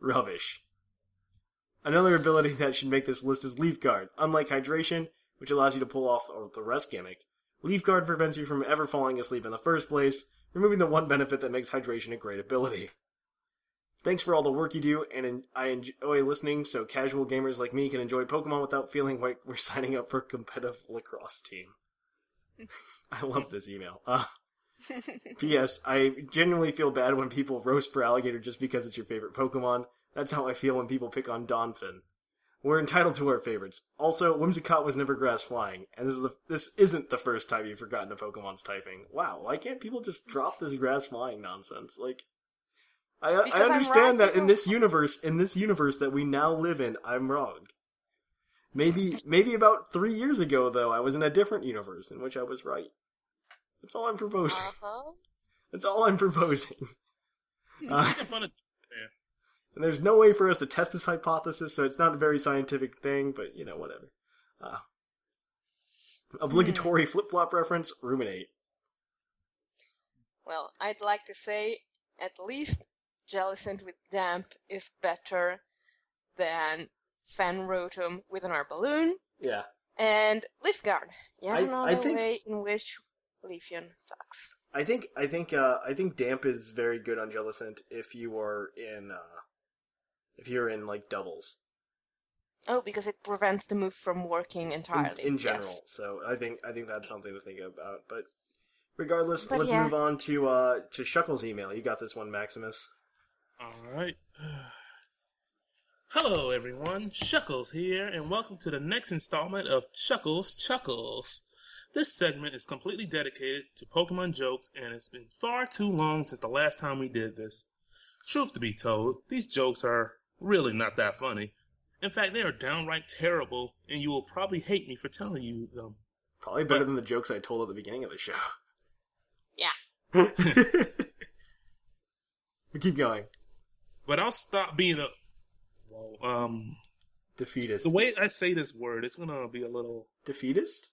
Rubbish. Another ability that should make this list is Leaf Guard. Unlike Hydration, which allows you to pull off the rest gimmick, Leaf Guard prevents you from ever falling asleep in the first place, removing the one benefit that makes Hydration a great ability. Thanks for all the work you do, and I enjoy listening so casual gamers like me can enjoy Pokemon without feeling like we're signing up for a competitive lacrosse team. I love this email. Uh, P.S. I genuinely feel bad when people roast Feraligatr just because it's your favorite Pokemon. That's how I feel when people pick on Donphan. We're entitled to our favorites. Also, Whimsicott was never grass flying, and this is the, this isn't the first time you've forgotten a Pokemon's typing. Wow, why can't people just drop this grass flying nonsense? Like, I, I understand that in this universe, in this universe that we now live in, I'm wrong. Maybe, maybe about three years ago, though, I was in a different universe in which I was right. That's all I'm proposing. Uh-huh. That's all I'm proposing. Uh, Making fun of man. and there's no way for us to test this hypothesis, so it's not a very scientific thing, but you know, whatever. Uh, obligatory flip flop reference, ruminate. Well, I'd like to say at least Jellicent with Damp is better than Fan Rotom with an balloon Yeah. and Leaf Guard. Yet I- I think- way in which Leafeon sucks. I think I think uh, I think damp is very good on Jellicent if you are in uh, if you're in like doubles Oh, because it prevents the move from working in, entirely. in general. Yes. So I think I think that's something to think about. But regardless, But let's yeah. move on to uh, to Shuckle's email. You got this one, Maximus. All right. Hello, everyone. Chuckles here, and welcome to the next installment of Chuckles Chuckles. This segment is completely dedicated to Pokemon jokes, and it's been far too long since the last time we did this. Truth to be told, these jokes are really not that funny. In fact, they are downright terrible, and you will probably hate me for telling you them. Probably better But- than the jokes I told at the beginning of the show. Yeah. we keep going. But I'll stop being a. Well, um, Defeatist. the way I say this word, it's gonna be a little Defeatist?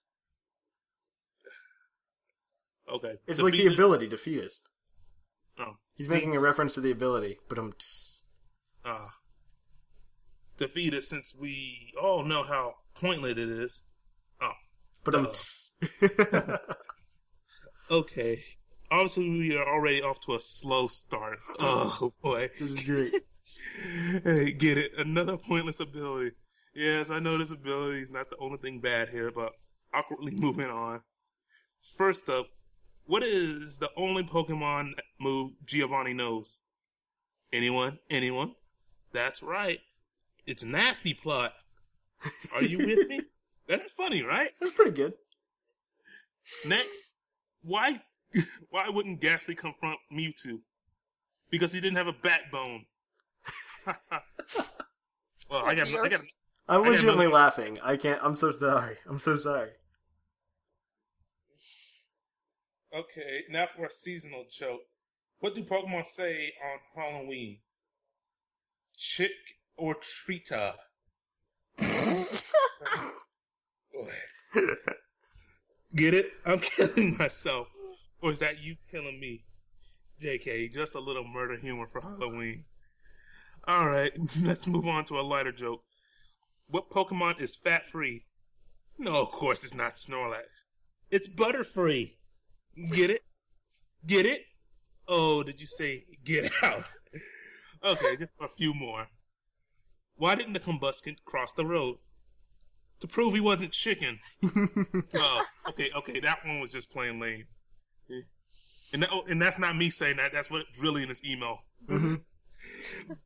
okay. It's like the ability, defeatist. Oh, He's making a reference to the ability, but um, uh, defeated since we all know how pointless it is. Oh, but um. okay. Obviously, we are already off to a slow start. Oh, oh boy, this is great. hey, get it? Another pointless ability. Yes, I know this ability is not the only thing bad here, but awkwardly moving on. First up, what is the only Pokemon move Giovanni knows? Anyone? Anyone? That's right. It's nasty plot. Are you with me? That's funny, right? That's pretty good. Next, why why wouldn't Gastly confront Mewtwo? Because he didn't have a backbone. well, I got I got I'm I legitimately laughing. I can't. I'm so sorry. I'm so sorry. Okay, now for a seasonal joke. What do Pokemon say on Halloween? Chick or treata? Get it? I'm killing myself. Or is that you killing me? JK, just a little murder humor for Halloween. Alright, let's move on to a lighter joke. What Pokemon is fat free? No, of course it's not Snorlax. It's butter free. Get it? Get it? Oh, did you say get out? okay, just a few more. Why didn't the Combusken cross the road? To prove he wasn't chicken. oh, okay, okay, that one was just plain lame. And, that, oh, and that's not me saying that, that's what's really in this email. Mm-hmm.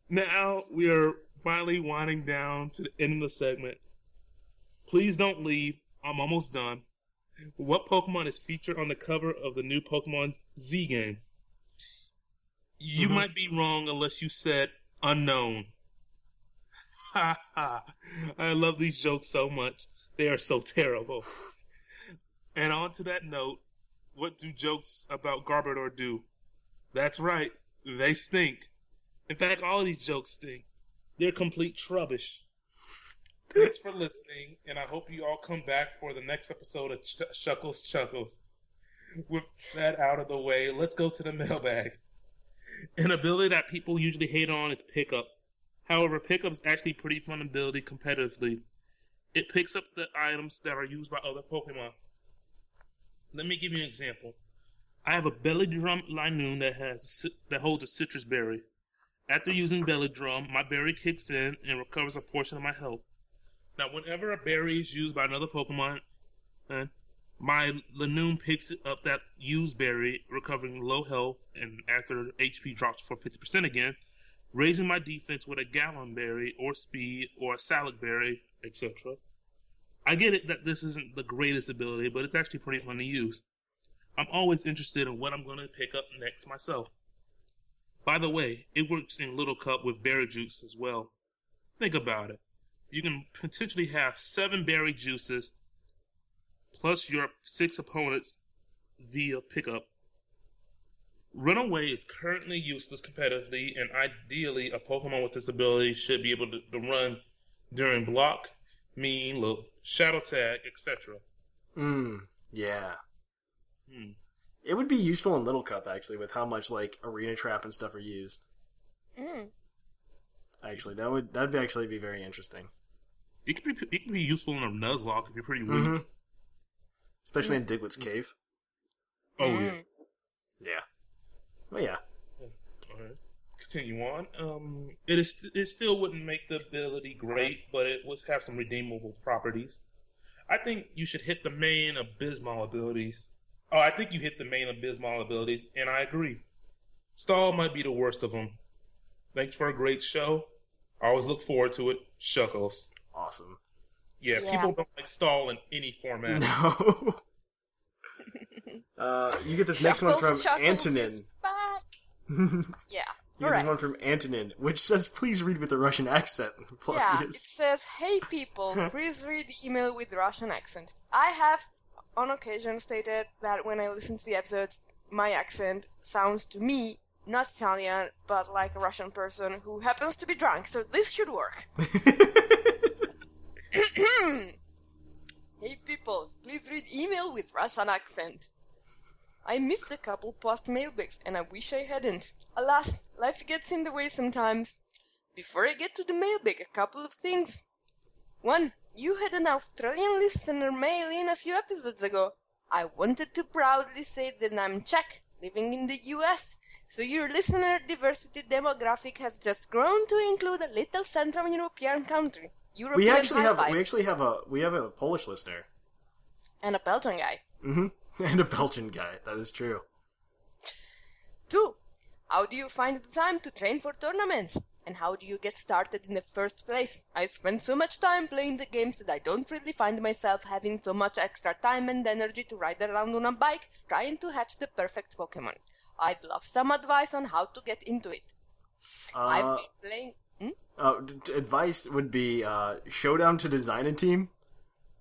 now we are finally winding down to the end of the segment. Please don't leave. I'm almost done. What Pokemon is featured on the cover of the new Pokemon Z game? You mm-hmm. might be wrong unless you said unknown. Ha ha. I love these jokes so much. They are so terrible. And on to that note, what do jokes about Garbodor do? That's right, they stink. In fact, all these jokes stink. They're complete trubbish. Thanks for listening, and I hope you all come back for the next episode of Ch- Shuckles Chuckles. With that out of the way, let's go to the mailbag. An ability that people usually hate on is pickup. However, pickup is actually pretty fun ability competitively. It picks up the items that are used by other Pokemon. Let me give you an example. I have a belly drum Linoone that has that holds a Sitrus berry. After using belly drum, my berry kicks in and recovers a portion of my health. Now, whenever a berry is used by another Pokemon, uh, my Linoone picks up that used berry, recovering low health, and after HP drops for 50% again, raising my defense with a Ganlon berry or speed or a Salac berry, etc. I get it that this isn't the greatest ability, but it's actually pretty fun to use. I'm always interested in what I'm going to pick up next myself. By the way, it works in Little Cup with berry juice as well. Think about it. You can potentially have seven berry juices plus your six opponents via pickup. Runaway is currently useless competitively, and ideally, a Pokemon with this ability should be able to, to run during block, mean, look, shadow tag, etc. Mm, yeah. Hmm. It would be useful in Little Cup actually, with how much like arena trap and stuff are used. Mm. Actually, that would that'd be actually be very interesting. It could be it could be useful in a Nuzlocke if you're pretty weak. Mhm. Especially in Diglett's cave. Oh yeah. Yeah. Well, yeah. Alright. Continue on. Um, it is it still wouldn't make the ability great, but it would have some redeemable properties. I think you should hit the main abysmal abilities. Oh, I think you hit the main abysmal abilities, and I agree. Stall might be the worst of them. Thanks for a great show. I always look forward to it. Shuckles. Awesome. Yeah, Yeah. people don't like stall in any format. No. uh, you get this next one from Chuckles, Chuckles Antonin. is back. you Yeah. get Alright. this one from Antonin, which says, "Please read with a Russian accent." Yeah, it says, "Hey people, please read the email with Russian accent." I have, on occasion, stated that when I listen to the episodes, my accent sounds to me not Italian, but like a Russian person who happens to be drunk. So this should work. Hey people, please read email with Russian accent. I missed a couple past mailbags and I wish I hadn't. Alas, life gets in the way sometimes. Before I get to the mailbag, a couple of things. One, you had an Australian listener mail in a few episodes ago. I wanted to proudly say that I'm Czech, living in the US. So your listener diversity demographic has just grown to include a little Central European country. European we actually have five, we actually have a we have a Polish listener. and a Belgian guy. hmm And a Belgian guy. That is true. Two, How do you find the time to train for tournaments? And how do you get started in the first place? I spend so much time playing the games that I don't really find myself having so much extra time and energy to ride around on a bike trying to hatch the perfect Pokemon. I'd love some advice on how to get into it. I've Uh, been playing. Hmm? uh, d- advice would be uh, showdown to design a team,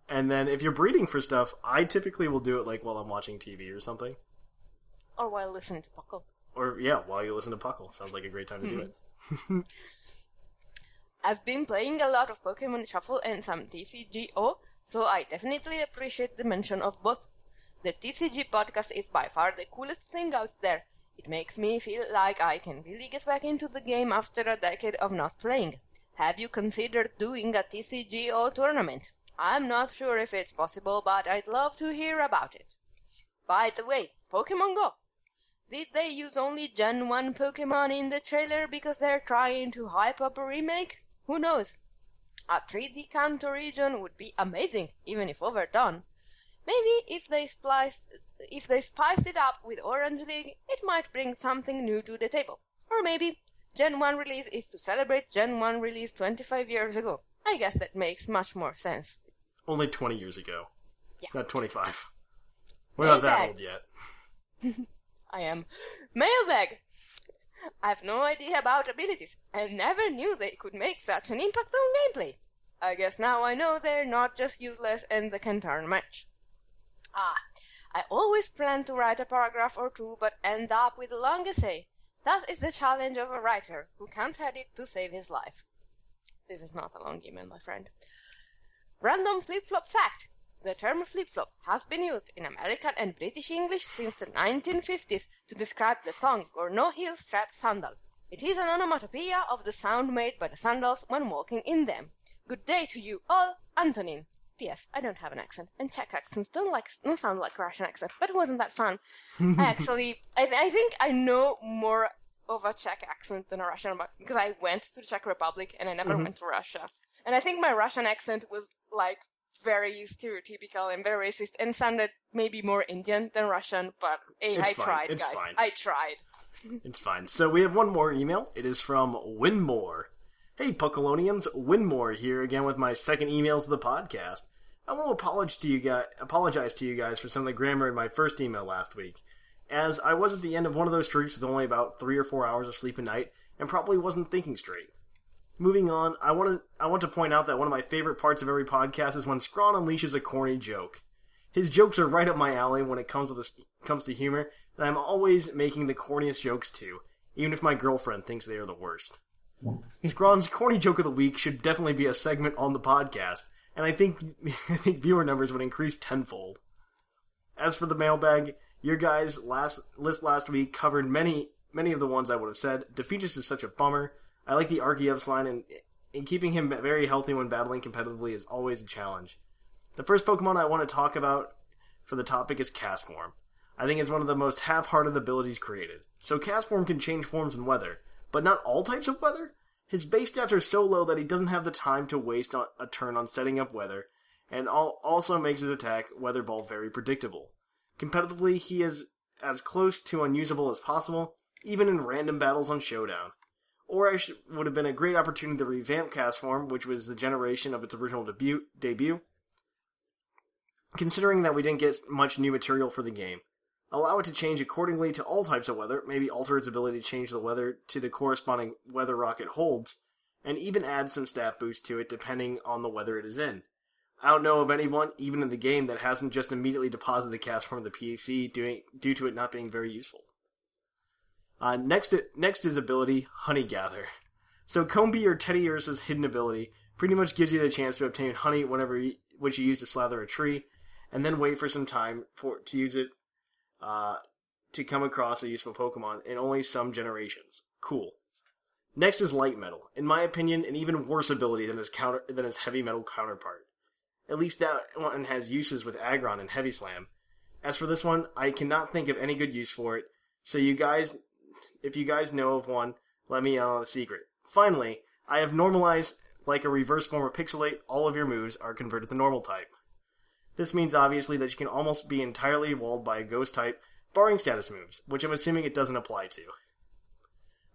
and then if you're breeding for stuff, I typically will do it like while I'm watching TV or something, Or while listening to Puckle. or yeah, while you listen to Puckle. Sounds like a great time to do hmm. it. I've been playing a lot of Pokemon Shuffle and some TCGO, so I definitely appreciate the mention of both. The TCG podcast is by far the coolest thing out there. It makes me feel like I can really get back into the game after a decade of not playing. Have you considered doing a TCGO tournament? I'm not sure if it's possible, but I'd love to hear about it. By the way, Pokemon Go. Did they use only Gen 1 Pokemon in the trailer because they're trying to hype up a remake? Who knows? A 3D Kanto region would be amazing, even if overdone. Maybe if they spliced, if they spiced it up with Orange League, it might bring something new to the table. Or maybe Gen 1 release is to celebrate Gen 1 release 25 years ago. I guess that makes much more sense. Only 20 years ago, Yeah. not 25. We're not that old yet. I am. Mailbag! I've no idea about abilities, and never knew they could make such an impact on gameplay. I guess now I know they're not just useless and they can turn match. Ah, I always plan to write a paragraph or two, but end up with a long essay. That is the challenge of a writer who can't edit to save his life. This is not a long email, my friend. Random flip-flop fact. The term flip-flop has been used in American and British English since the 1950s to describe the tongue or no-heel strap sandal. It is an onomatopoeia of the sound made by the sandals when walking in them. Good day to you all, Antonin. P.S. I don't have an accent, and Czech accents don't like don't sound like Russian accents, but it wasn't that fun. I actually, I, th- I think I know more of a Czech accent than a Russian because I went to the Czech Republic and I never mm-hmm. went to Russia. And I think my Russian accent was like very stereotypical and very racist and sounded maybe more Indian than Russian, but hey, I fine, tried, it's guys. fine. I tried. It's fine. So we have one more email. It is from Winmore. Hey, Puckalonians, Winmore here again with my second email to the podcast. I want to apologize to you guys, apologize to you guys for some of the grammar in my first email last week, as I was at the end of one of those streaks with only about three or four hours of sleep a night and probably wasn't thinking straight. Moving on, I want to I want to point out that one of my favorite parts of every podcast is when Scrawn unleashes a corny joke. His jokes are right up my alley when it comes with this, comes to humor, and I'm always making the corniest jokes too, even if my girlfriend thinks they are the worst. Scrawn's corny joke of the week should definitely be a segment on the podcast, and I think I think viewer numbers would increase tenfold. As for the mailbag, your guys' last list last week covered many many of the ones I would have said. Defeatist is such a bummer. I like the Archeops line, and, and keeping him very healthy when battling competitively is always a challenge. The first Pokemon I want to talk about for the topic is Castform. I think it's one of the most half-hearted abilities created. So Castform can change forms in weather, but not all types of weather. His base stats are so low that he doesn't have the time to waste a turn on setting up weather, and also makes his attack Weather Ball very predictable. Competitively, he is as close to unusable as possible, even in random battles on Showdown. Or I sh- would have been a great opportunity to revamp Castform, which was the generation of its original debut. debut. Considering that we didn't get much new material for the game, allow it to change accordingly to all types of weather, maybe alter its ability to change the weather to the corresponding weather rocket holds, and even add some stat boost to it depending on the weather it is in. I don't know of anyone, even in the game, that hasn't just immediately deposited the cast form of the PC doing, due to it not being very useful. Uh, next, next is ability Honey Gather. So Combee or Teddiursa's hidden ability pretty much gives you the chance to obtain honey whenever you, which you use to slather a tree, and then wait for some time for to use it uh, to come across a useful Pokemon in only some generations. Cool. Next is Light Metal. In my opinion, an even worse ability than his counter than his Heavy Metal counterpart. At least that one has uses with Aggron and Heavy Slam. As for this one, I cannot think of any good use for it. So you guys, if you guys know of one, let me know on the secret. Finally, I have normalized like a reverse form of Pixelate. All of your moves are converted to normal type. This means obviously that you can almost be entirely walled by a ghost type, barring status moves, which I'm assuming it doesn't apply to.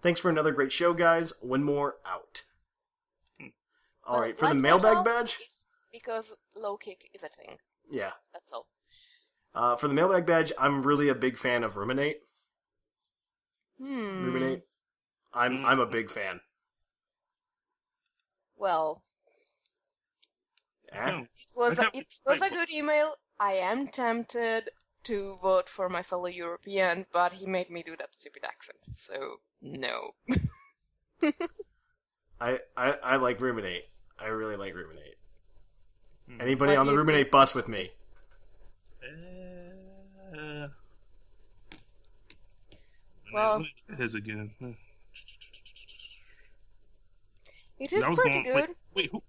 Thanks for another great show, guys. Winmore out. All Well, right, for the mailbag badge. because low kick is a thing. Yeah, That's all. uh, for the mailbag badge, I'm really a big fan of Ruminate. Hmm. Ruminate. I'm I'm a big fan. Well, Eh? It was I a, have- it was a good email. I am tempted to vote for my fellow European, but he made me do that stupid accent. So no. I, I I like Ruminate. I really like Ruminate. Hmm. Anybody What on do the you Ruminate think bus with me? is? Uh, Well- let look at his again. Hmm. It is was pretty going- good. Wait, wait, who?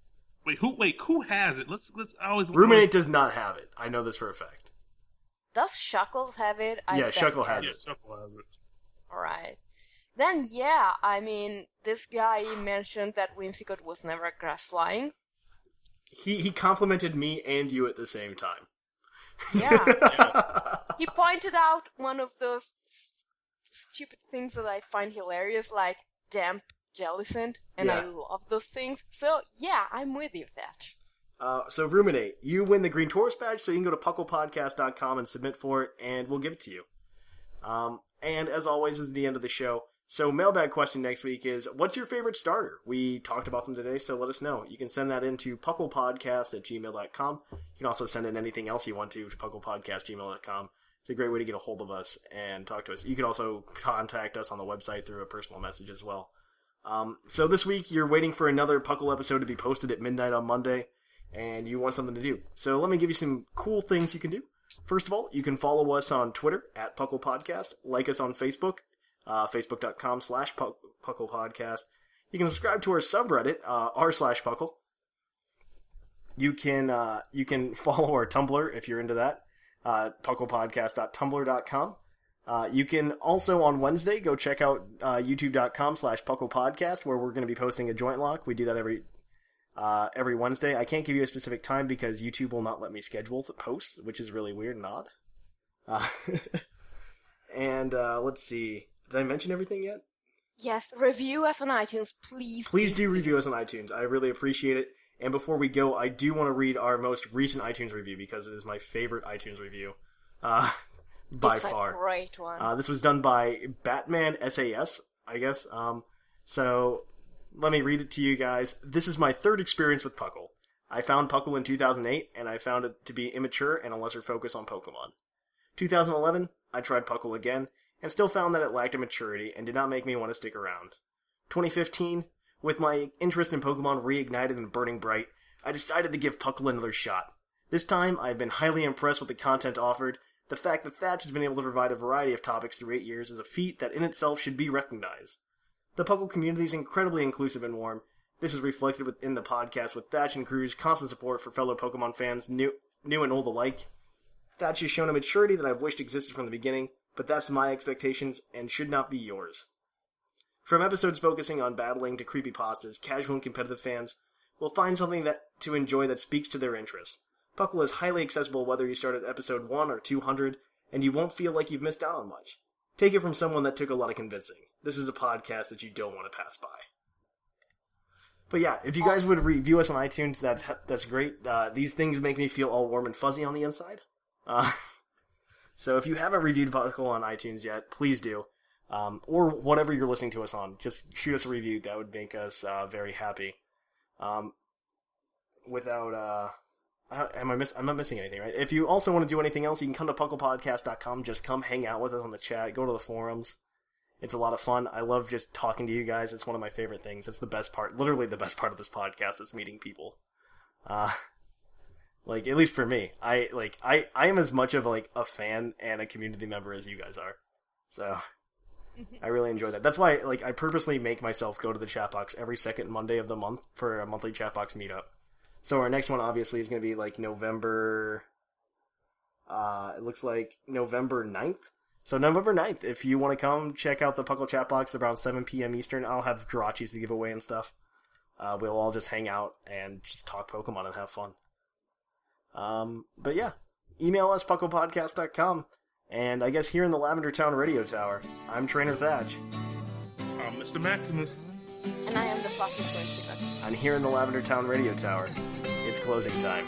Wait, who? Wait, who has it? Let's let's. I always Ruminate does not have it. I know this for a fact. Does Shuckles have it? I Yeah, Shuckle he has Yeah, it. Shuckle has it. Alright. Then yeah, I mean, this guy mentioned that Whimsicott was never grass flying. He he complimented me and you at the same time. Yeah. he pointed out one of those s- stupid things that I find hilarious, like damp jellicent, and I love those things. So yeah, I'm with you, Thatch. Uh, so ruminate. You win the Green Taurus badge, so you can go to pucklepodcast.com and submit for it, and we'll give it to you. Um, and as always, is the end of the show. So mailbag question next week is, what's your favorite starter? We talked about them today, so let us know. You can send that in to pucklepodcast at gmail.com. You can also send in anything else you want to to pucklepodcast@gmail.com. It's a great way to get a hold of us and talk to us. You can also contact us on the website through a personal message as well. Um, so this week you're waiting for another Puckle episode to be posted at midnight on Monday, and you want something to do. So let me give you some cool things you can do. First of all, you can follow us on Twitter at Puckle Podcast, like us on Facebook, uh, facebook.com slash Puckle Podcast. You can subscribe to our subreddit, uh, r slash Puckle. You can uh, you can follow our Tumblr if you're into that, uh, pucklepodcast.tumblr.com. Uh, you can also on Wednesday go check out uh, youtube.com slash puckle podcast where we're going to be posting a joint lock. We do that every uh, every Wednesday. I can't give you a specific time because YouTube will not let me schedule the posts, which is really weird and odd. Uh, and uh, let's see. Did I mention everything yet? Yes, review us on iTunes, please. Please do review us on iTunes. I really appreciate it. And before we go, I do want to read our most recent iTunes review because it is my favorite iTunes review uh, by it's far. great one. Uh, this was done by Batman SAS, I guess. Um, so let me read it to you guys. This is my third experience with Puckle. I found Puckle in 2008, and I found it to be immature and a lesser focus on Pokemon. 2011, I tried Puckle again, and still found that it lacked a maturity and did not make me want to stick around. 2015, with my interest in Pokemon reignited and burning bright, I decided to give Puckle another shot. This time, I've been highly impressed with the content offered. The fact that Thatch has been able to provide a variety of topics through eight years is a feat that in itself should be recognized. The Puckle community is incredibly inclusive and warm. This is reflected within the podcast with Thatch and Crew's constant support for fellow Pokemon fans, new, new and old alike. Thatch has shown a maturity that I've wished existed from the beginning, but that's my expectations and should not be yours. From episodes focusing on battling to creepy creepypastas, casual and competitive fans will find something that to enjoy that speaks to their interests. Puckle is highly accessible whether you start at episode 1 or 200, and you won't feel like you've missed out on much. Take it from someone that took a lot of convincing. This is a podcast that you don't want to pass by. But yeah, if you guys would review us on iTunes, that's that's great. Uh, these things make me feel all warm and fuzzy on the inside. Uh, so if you haven't reviewed Puckle on iTunes yet, please do. Um, or whatever you're listening to us on, just shoot us a review. That would make us uh, very happy. Um, without, uh, am I miss? I'm not missing anything, right? If you also want to do anything else, you can come to pucklepodcast.com. Just come hang out with us on the chat. Go to the forums. It's a lot of fun. I love just talking to you guys. It's one of my favorite things. It's the best part, literally the best part of this podcast is meeting people. Uh, like at least for me, I like I I am as much of like a fan and a community member as you guys are. So I really enjoy that. That's why like I purposely make myself go to the chat box every second Monday of the month for a monthly chat box meetup. So our next one obviously is going to be like November uh it looks like November 9th. So November 9th, if you want to come check out the Puckle chat box around 7 p.m. Eastern, I'll have Jirachis to give away and stuff. Uh, we'll all just hang out and just talk Pokemon and have fun. Um, but yeah, email us pucklepodcast.com. And I guess here in the Lavender Town Radio Tower, I'm Trainer Thatch. I'm I'm Mr. Maximus. And I am the fluffy coincidence. And here in the Lavender Town Radio Tower, it's closing time.